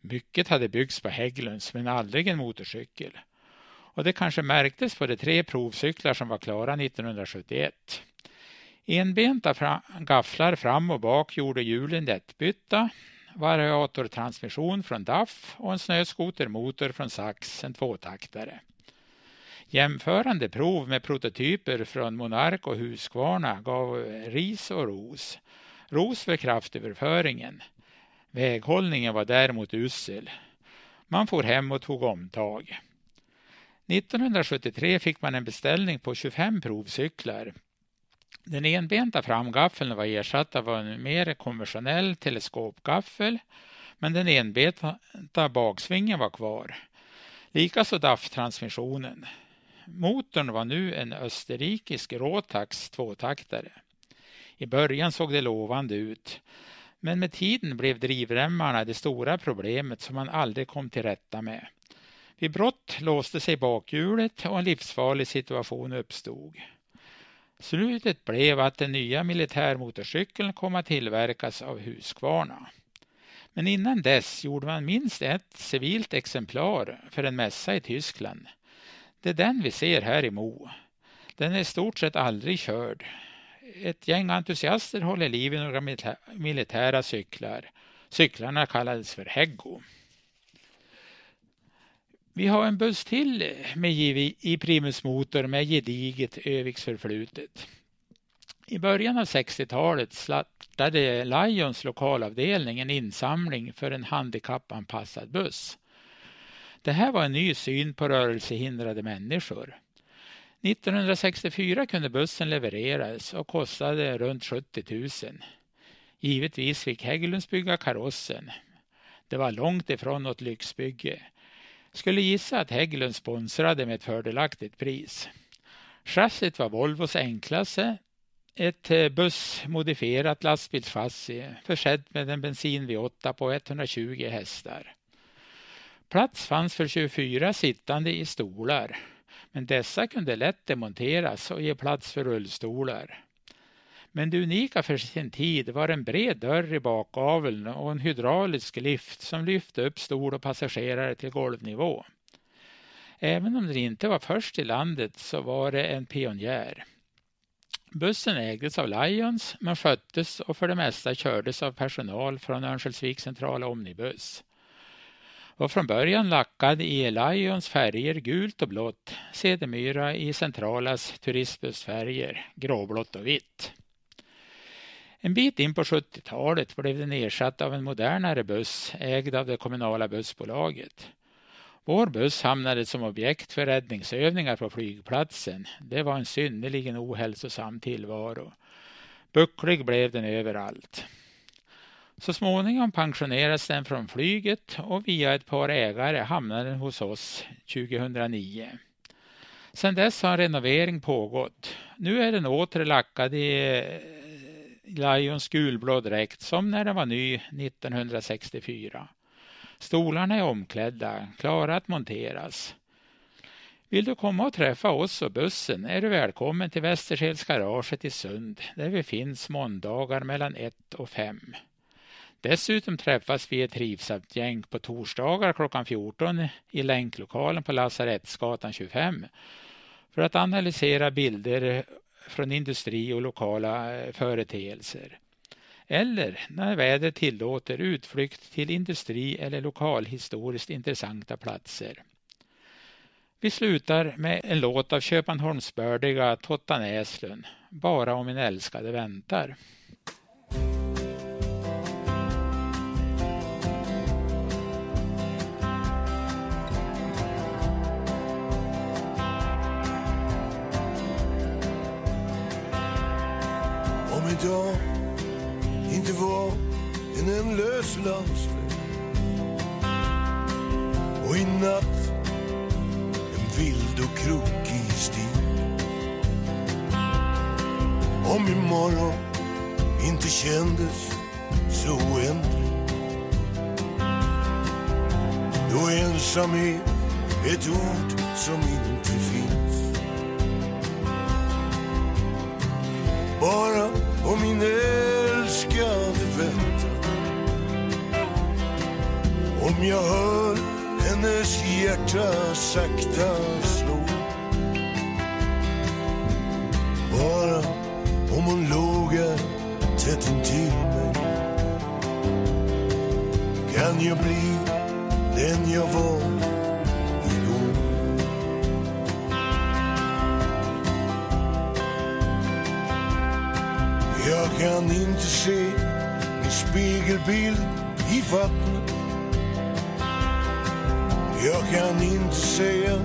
Mycket hade byggts på Hägglunds men aldrig en motorcykel. Och det kanske märktes på de tre provcyklar som var klara 1971. Enbenta gafflar fram och bak gjorde hjulen lättbytta, variatortransmission från DAF och en snöskotermotor från Sax, en tvåtaktare. Jämförande prov med prototyper från Monark och Husqvarna gav ris och ros. Ros för kraftöverföringen. Väghållningen var däremot usel. Man får hem och tog omtag. 1973 fick man en beställning på 25 provcyklar den enbenta framgaffeln var ersatt av en mer konventionell teleskopgaffel men den enbenta baksvingen var kvar. Likaså DAF-transmissionen. Motorn var nu en österrikisk Rotax tvåtaktare. I början såg det lovande ut men med tiden blev drivremmarna det stora problemet som man aldrig kom till rätta med. Vid brott låste sig bakhjulet och en livsfarlig situation uppstod. Slutet blev att den nya militärmotorcykeln kom att tillverkas av Husqvarna. Men innan dess gjorde man minst ett civilt exemplar för en mässa i Tyskland. Det är den vi ser här i Mo. Den är i stort sett aldrig körd. Ett gäng entusiaster håller liv i några militära cyklar. Cyklarna kallades för Heggo. Vi har en buss till med i Primusmotor med gediget Öviksförflutet. I början av 60-talet startade Lions lokalavdelning en insamling för en handikappanpassad buss. Det här var en ny syn på rörelsehindrade människor. 1964 kunde bussen levereras och kostade runt 70 000. Givetvis fick Hägglunds bygga karossen. Det var långt ifrån något lyxbygge. Skulle gissa att Hägglund sponsrade med ett fördelaktigt pris. Chassit var Volvos enklaste, ett eh, bussmodifierat lastbilschassi försett med en bensin V8 på 120 hästar. Plats fanns för 24 sittande i stolar, men dessa kunde lätt demonteras och ge plats för rullstolar. Men det unika för sin tid var en bred dörr i bakgaveln och en hydraulisk lift som lyfte upp stol och passagerare till golvnivå. Även om den inte var först i landet så var det en pionjär. Bussen ägdes av Lions men sköttes och för det mesta kördes av personal från Örnsköldsviks centrala omnibuss. Var från början lackad i Lions färger gult och blått, sedermera i Centralas turistbussfärger gråblått och vitt. En bit in på 70-talet blev den ersatt av en modernare buss ägd av det kommunala bussbolaget. Vår buss hamnade som objekt för räddningsövningar på flygplatsen. Det var en synnerligen ohälsosam tillvaro. Bucklig blev den överallt. Så småningom pensionerades den från flyget och via ett par ägare hamnade den hos oss 2009. Sedan dess har en renovering pågått. Nu är den åter lackad i Lions gulblå dräkt som när den var ny 1964. Stolarna är omklädda, klara att monteras. Vill du komma och träffa oss och bussen är du välkommen till Västerskälsgaraget i Sund där vi finns måndagar mellan 1 och 5. Dessutom träffas vi ett trivsamt gäng på torsdagar klockan 14 i länklokalen på Lasarettsgatan 25 för att analysera bilder från industri och lokala eh, företeelser. Eller när vädret tillåter utflykt till industri eller lokalhistoriskt intressanta platser. Vi slutar med en låt av Köpmanholmsbördiga Totta Näslund, Bara om min älskade väntar. Idag inte var en ändlös landsväg och i natt en vild och krokig stig. Om imorgon inte kändes så oändlig då ensamhet ett ord som inte finns. Bara och min älskade väntar Om jag hör hennes hjärta sakta slå. Bara om hon låg här tätt intill mig. Kan jag bli den jag var? Kan inte se min spegelbild i vattnet. Jag kan inte säga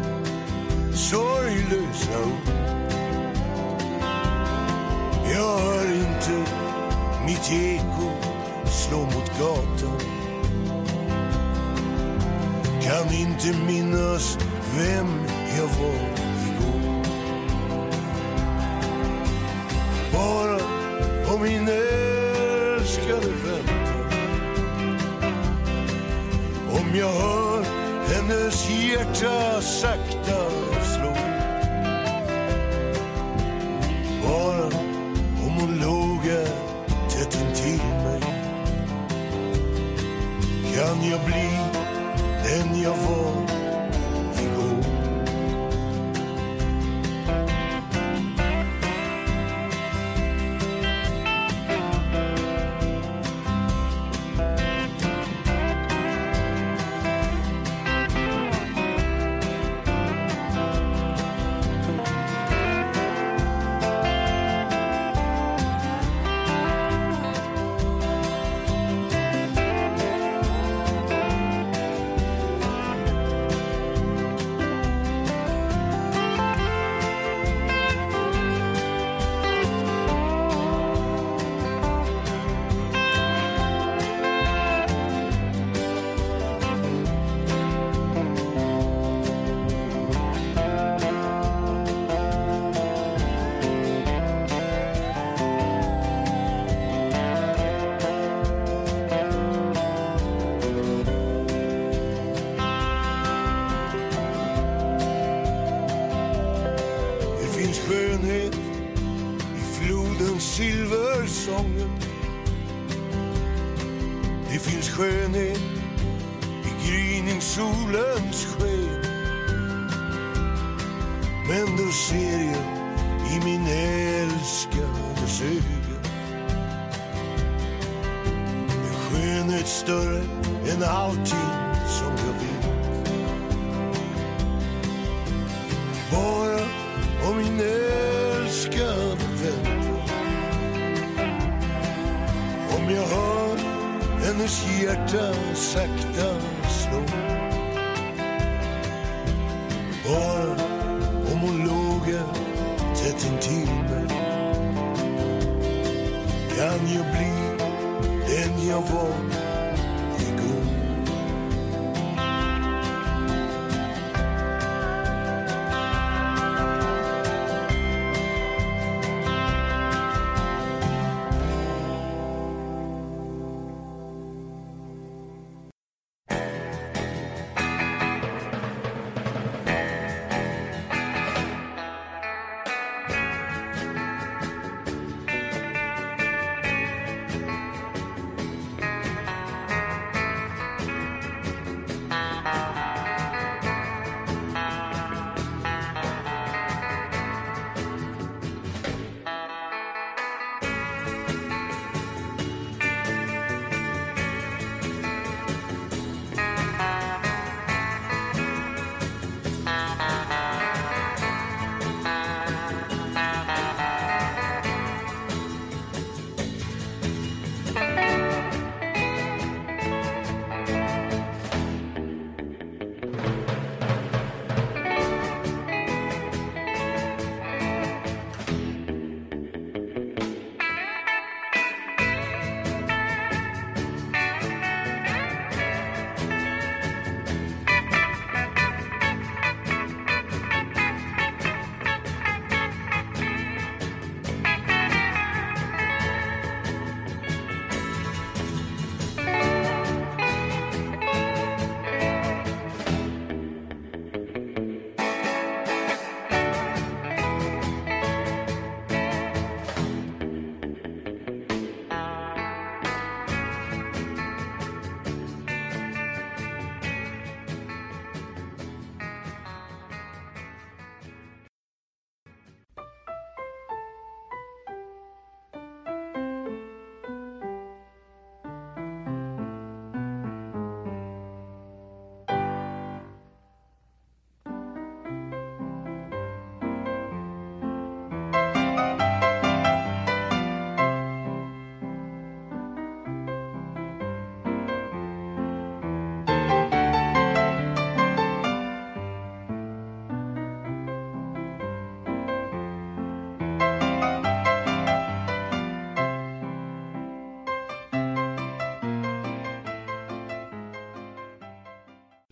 sorglösa ord Jag hör inte mitt eko slå mot gatan. Kan inte minnas vem jag var. Hennes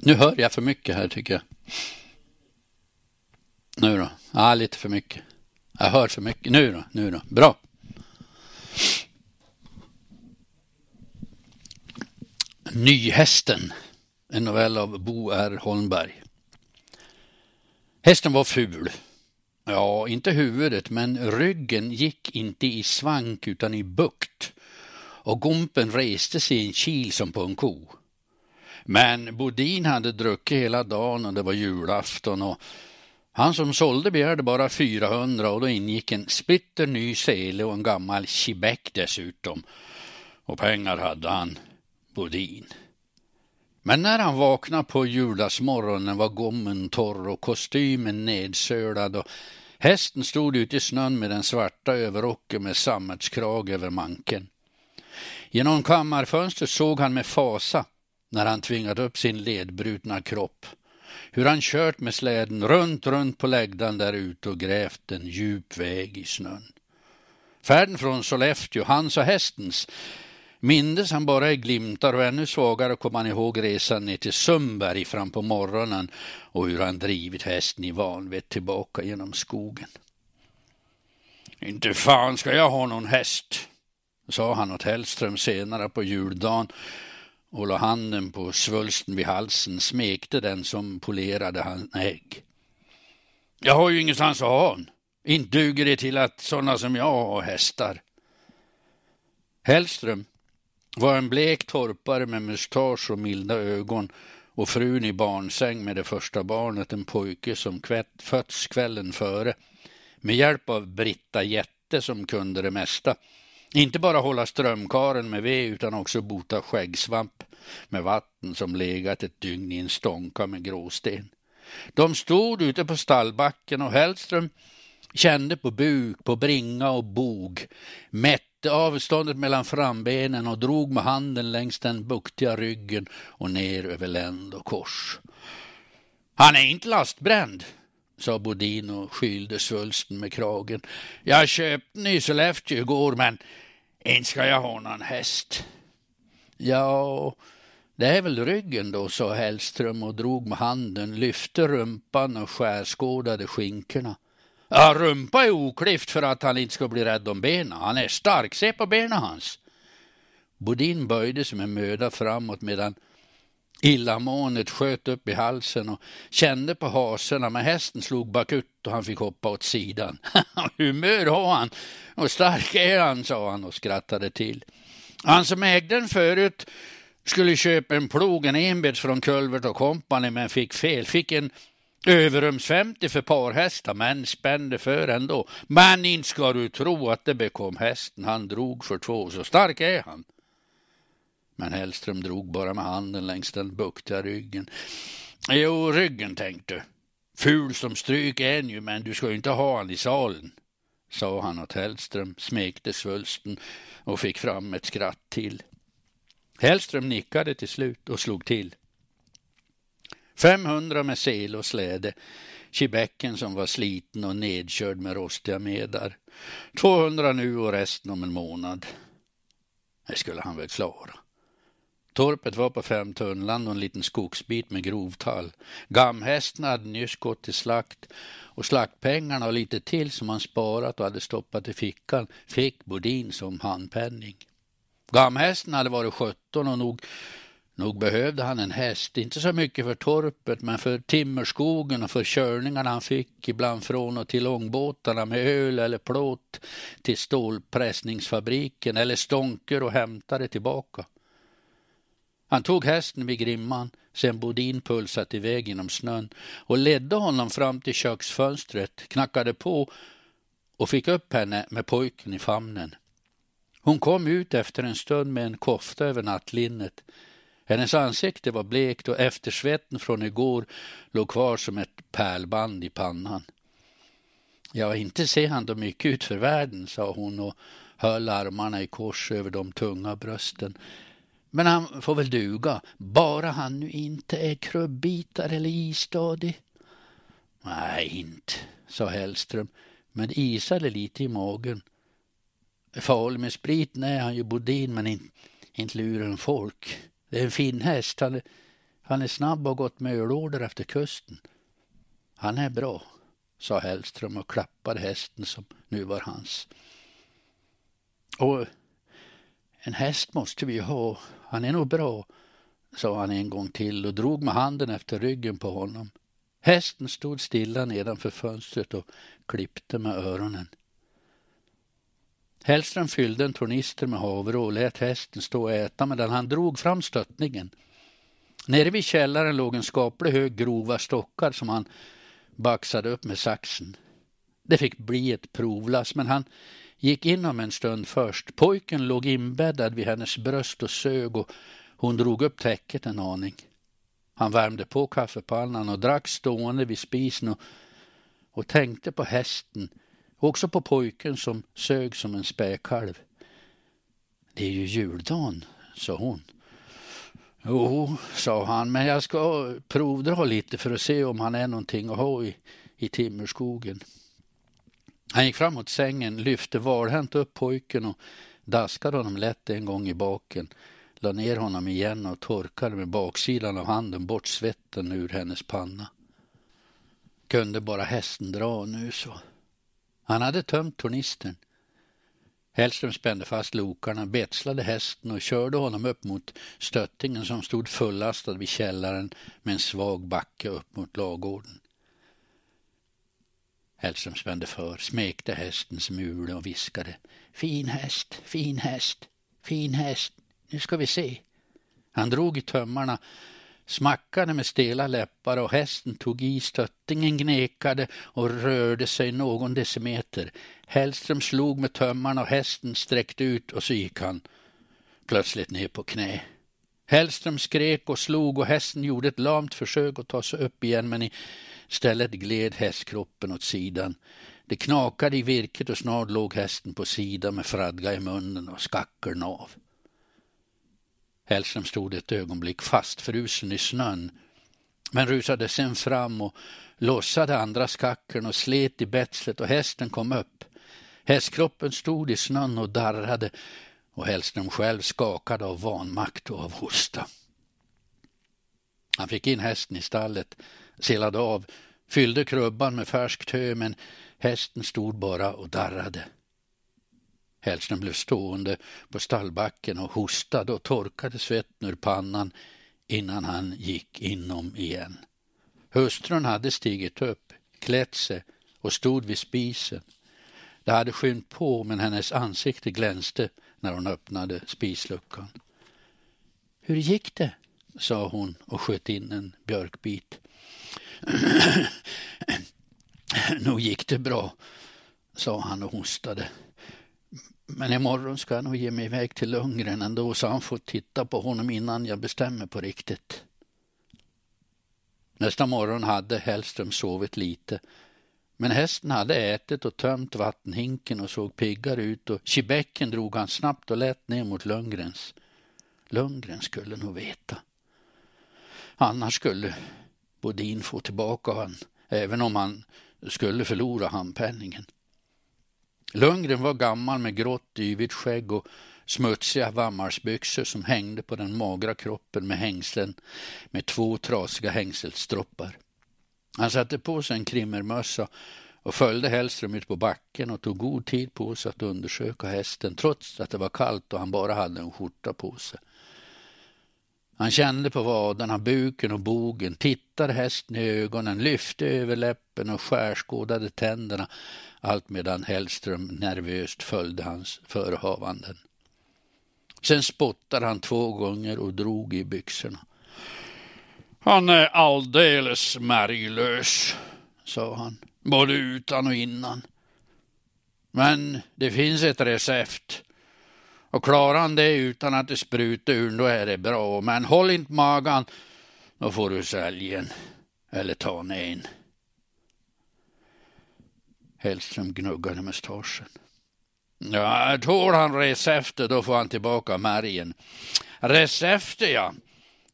Nu hör jag för mycket här tycker jag. Nu då? Ja, lite för mycket. Jag hör för mycket. Nu då? Nu då? Bra. Nyhästen. En novell av Bo R. Holmberg. Hästen var ful. Ja, inte huvudet, men ryggen gick inte i svank utan i bukt. Och gompen reste sig i en kil som på en ko. Men Bodin hade druckit hela dagen och det var julafton och han som sålde begärde bara 400 och då ingick en splitter ny sele och en gammal chibeck dessutom. Och pengar hade han, Bodin. Men när han vaknade på juldagsmorgonen var gommen torr och kostymen nedsölad och hästen stod ute i snön med den svarta överrocken med sammetskrag över manken. Genom kammarfönstret såg han med fasa när han tvingat upp sin ledbrutna kropp. Hur han kört med släden runt, runt på lägdan där ute och grävt en djup väg i snön. Färden från Sollefteå, hans och hästens, mindes han bara i glimtar och ännu svagare kom han ihåg resan ner till Sundberg fram på morgonen och hur han drivit hästen i vanvett tillbaka genom skogen. Inte fan ska jag ha någon häst, sa han åt Hellström senare på juldagen och la handen på svulsten vid halsen, smekte den som polerade hans ägg. Jag har ju ingenstans att ha honom. Inte duger det till att sådana som jag har hästar. Hellström var en blek torpare med mustasch och milda ögon och frun i barnsäng med det första barnet, en pojke som kvätt, fötts kvällen före med hjälp av Britta Jätte som kunde det mesta. Inte bara hålla strömkaren med ved utan också bota skäggsvamp med vatten som legat ett dygn i en stånka med gråsten. De stod ute på stallbacken och Hellström kände på buk, på bringa och bog, mätte avståndet mellan frambenen och drog med handen längs den buktiga ryggen och ner över länd och kors. Han är inte lastbränd, sa Bodin och skylde svulsten med kragen. Jag köpte den i Sollefteå igår, men inte ska jag ha någon häst. Ja, det är väl ryggen då, sa Hellström och drog med handen, lyfte rumpan och skärskådade skinkorna. Ja, rumpa är oklift för att han inte ska bli rädd om benen. Han är stark, se på benen hans. Bodin böjde sig med möda framåt medan illamåendet sköt upp i halsen och kände på haserna, men hästen slog bakut och han fick hoppa åt sidan. [laughs] Humör har han och stark är han, sa han och skrattade till. Han som ägde den förut skulle köpa en plog, en enbets från Kulvert och kompani men fick fel. Fick en överrums 50 för parhästar men spände för ändå. Men inte ska du tro att det bekom hästen. Han drog för två, så stark är han. Men Hellström drog bara med handen längs den buktiga ryggen. Jo, ryggen tänkte. Ful som stryk är ju, men du ska ju inte ha han i salen, sa han åt Hellström, smekte svulsten och fick fram ett skratt till. Hellström nickade till slut och slog till. 500 med sel och släde, Kibäcken som var sliten och nedkörd med rostiga medar. 200 nu och resten om en månad. Det skulle han väl klara. Torpet var på fem tunnland och en liten skogsbit med grovtall. Gamhästen hade nyss gått till slakt och slaktpengarna och lite till som han sparat och hade stoppat i fickan fick Bodin som handpenning. Gamhästen hade varit 17 och nog, nog behövde han en häst, inte så mycket för torpet men för timmerskogen och för körningarna han fick ibland från och till ångbåtarna med öl eller plåt till stålpressningsfabriken eller stånker och hämtade tillbaka. Han tog hästen vid grimman sen Bodin pulsat iväg genom snön och ledde honom fram till köksfönstret, knackade på och fick upp henne med pojken i famnen. Hon kom ut efter en stund med en kofta över nattlinnet. Hennes ansikte var blekt och eftersvetten från igår låg kvar som ett pärlband i pannan. Ja, inte ser han då mycket ut för världen, sa hon och höll armarna i kors över de tunga brösten. Men han får väl duga, bara han nu inte är krubbitar eller istadig. Nej, inte, sa Hellström, men isade lite i magen. Farlig med spriten är han ju Bodin, men inte, inte luren folk. Det är en fin häst. Han är, han är snabb och gått med ölorder efter kusten. Han är bra, sa Hellström och klappade hästen som nu var hans. Och en häst måste vi ju ha. Han är nog bra, sa han en gång till och drog med handen efter ryggen på honom. Hästen stod stilla nedanför fönstret och klippte med öronen. Hellström fyllde en tornister med havre och lät hästen stå och äta medan han drog fram stöttningen. Nere vid källaren låg en skaplig hög grova stockar som han baxade upp med saxen. Det fick bli ett provlass, men han gick in om en stund först. Pojken låg inbäddad vid hennes bröst och sög och hon drog upp täcket en aning. Han värmde på kaffepannan och drack stående vid spisen och, och tänkte på hästen också på pojken som sög som en späkalv. Det är ju juldagen, sa hon. Jo, sa han, men jag ska provdra lite för att se om han är någonting att ha i, i timmerskogen. Han gick fram mot sängen, lyfte valhänt upp pojken och daskade honom lätt en gång i baken, la ner honom igen och torkade med baksidan av handen bort svetten ur hennes panna. Kunde bara hästen dra nu så. Han hade tömt tornistern. Hellström spände fast lokarna, betslade hästen och körde honom upp mot stöttingen som stod fullastad vid källaren med en svag backe upp mot lagården. Hellström spände för, smekte hästens mule och viskade. Fin häst, fin häst, fin häst. Nu ska vi se. Han drog i tömmarna, smackade med stela läppar och hästen tog i stöttingen gnekade och rörde sig någon decimeter. Hellström slog med tömmarna och hästen sträckte ut och så gick han plötsligt ner på knä. Hellström skrek och slog och hästen gjorde ett lamt försök att ta sig upp igen men istället gled hästkroppen åt sidan. Det knakade i virket och snart låg hästen på sidan med fradga i munnen och skackeln av. Hellström stod ett ögonblick fastfrusen i snön men rusade sen fram och lossade andra skackeln och slet i betslet och hästen kom upp. Hästkroppen stod i snön och darrade och Hellström själv skakade av vanmakt och av hosta. Han fick in hästen i stallet, selade av, fyllde krubban med färskt hö men hästen stod bara och darrade. Hellström blev stående på stallbacken och hostade och torkade svetten ur pannan innan han gick inom igen. Hustrun hade stigit upp, klätt sig och stod vid spisen. Det hade skymt på men hennes ansikte glänste när hon öppnade spisluckan. Hur gick det? sa hon och sköt in en björkbit. Nog gick det bra, sa han och hostade. Men imorgon ska jag nog ge mig iväg till Lundgren ändå så han får titta på honom innan jag bestämmer på riktigt. Nästa morgon hade Hellström sovit lite. Men hästen hade ätit och tömt vattenhinken och såg piggare ut och kibäcken drog han snabbt och lätt ner mot Lundgrens. Lundgren skulle nog veta. Annars skulle Bodin få tillbaka han, även om han skulle förlora handpenningen. Lundgren var gammal med grått yvigt skägg och smutsiga vammarsbyxor som hängde på den magra kroppen med hängslen med två trasiga hängselstroppar. Han satte på sig en krimmermössa och följde Hellström ut på backen och tog god tid på sig att undersöka hästen trots att det var kallt och han bara hade en skjorta på sig. Han kände på vaderna, buken och bogen, tittade hästen i ögonen, lyfte över läppen och skärskådade tänderna allt medan Hellström nervöst följde hans förehavanden. Sen spottade han två gånger och drog i byxorna. Han är alldeles märglös, sa han, både utan och innan. Men det finns ett recept. Och klarar han det utan att det sprutar ur, då är det bra. Men håll inte magen, då får du säljen. Eller ta en. Hellström gnuggade mustaschen. Ja, tål han receptet, då får han tillbaka märgen. Receptet, ja,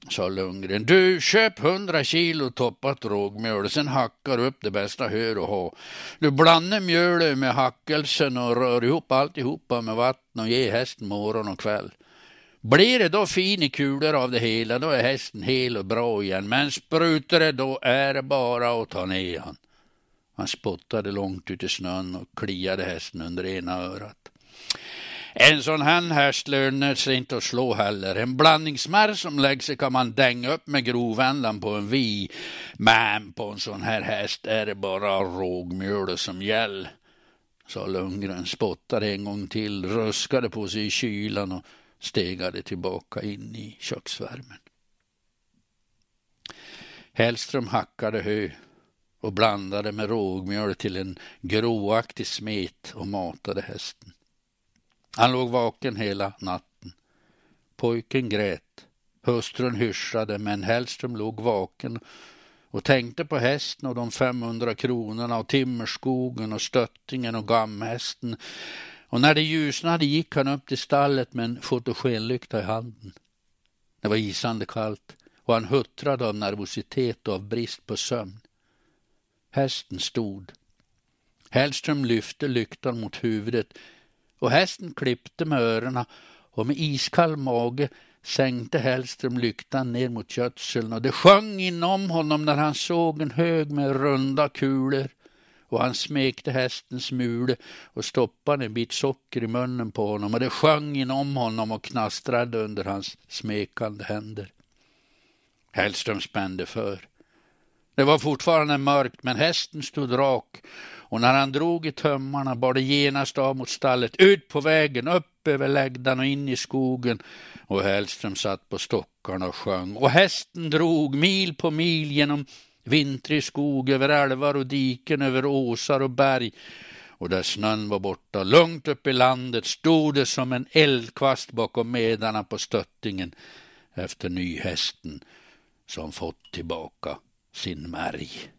sa Lundgren. Du, köp hundra kilo toppat rågmjöl, sen hackar du upp det bästa hör och ha. Du blandar mjölet med hackelsen och rör ihop alltihopa med vatten och ge hästen morgon och kväll. Blir det då fin i kulor av det hela, då är hästen hel och bra igen. Men sprutar det, då är det bara att ta ner han. Han spottade långt ut i snön och kliade hästen under ena örat. En sån här häst lönar sig inte att slå heller. En blandningsmärr som lägger sig kan man dänga upp med grovändan på en vi. Men på en sån här häst är det bara rågmjöl som gäller. Sa Lundgren, spottade en gång till, ruskade på sig i kylan och stegade tillbaka in i köksvärmen. Hellström hackade hö och blandade med rågmjöl till en gråaktig smet och matade hästen. Han låg vaken hela natten. Pojken grät. Hustrun hyschade, men Hellström låg vaken och tänkte på hästen och de 500 kronorna och timmerskogen och stöttingen och gamhästen. Och när det ljusnade gick han upp till stallet med en fotogenlykta i handen. Det var isande kallt och han huttrade av nervositet och av brist på sömn. Hästen stod. Hellström lyfte lyktan mot huvudet och hästen klippte med öronen och med iskall mage sänkte Hellström lyktan ner mot gödseln och det sjöng inom honom när han såg en hög med runda kulor och han smekte hästens mule och stoppade en bit socker i munnen på honom och det sjöng inom honom och knastrade under hans smekande händer. Hellström spände för. Det var fortfarande mörkt men hästen stod rak och när han drog i tömmarna bar det genast av mot stallet, ut på vägen, upp över lägdan och in i skogen. Och Hellström satt på stockarna och sjöng. Och hästen drog mil på mil genom vintrig skog, över älvar och diken, över åsar och berg. Och där snön var borta, långt upp i landet, stod det som en eldkvast bakom medarna på stöttingen efter nyhästen som fått tillbaka sin märg.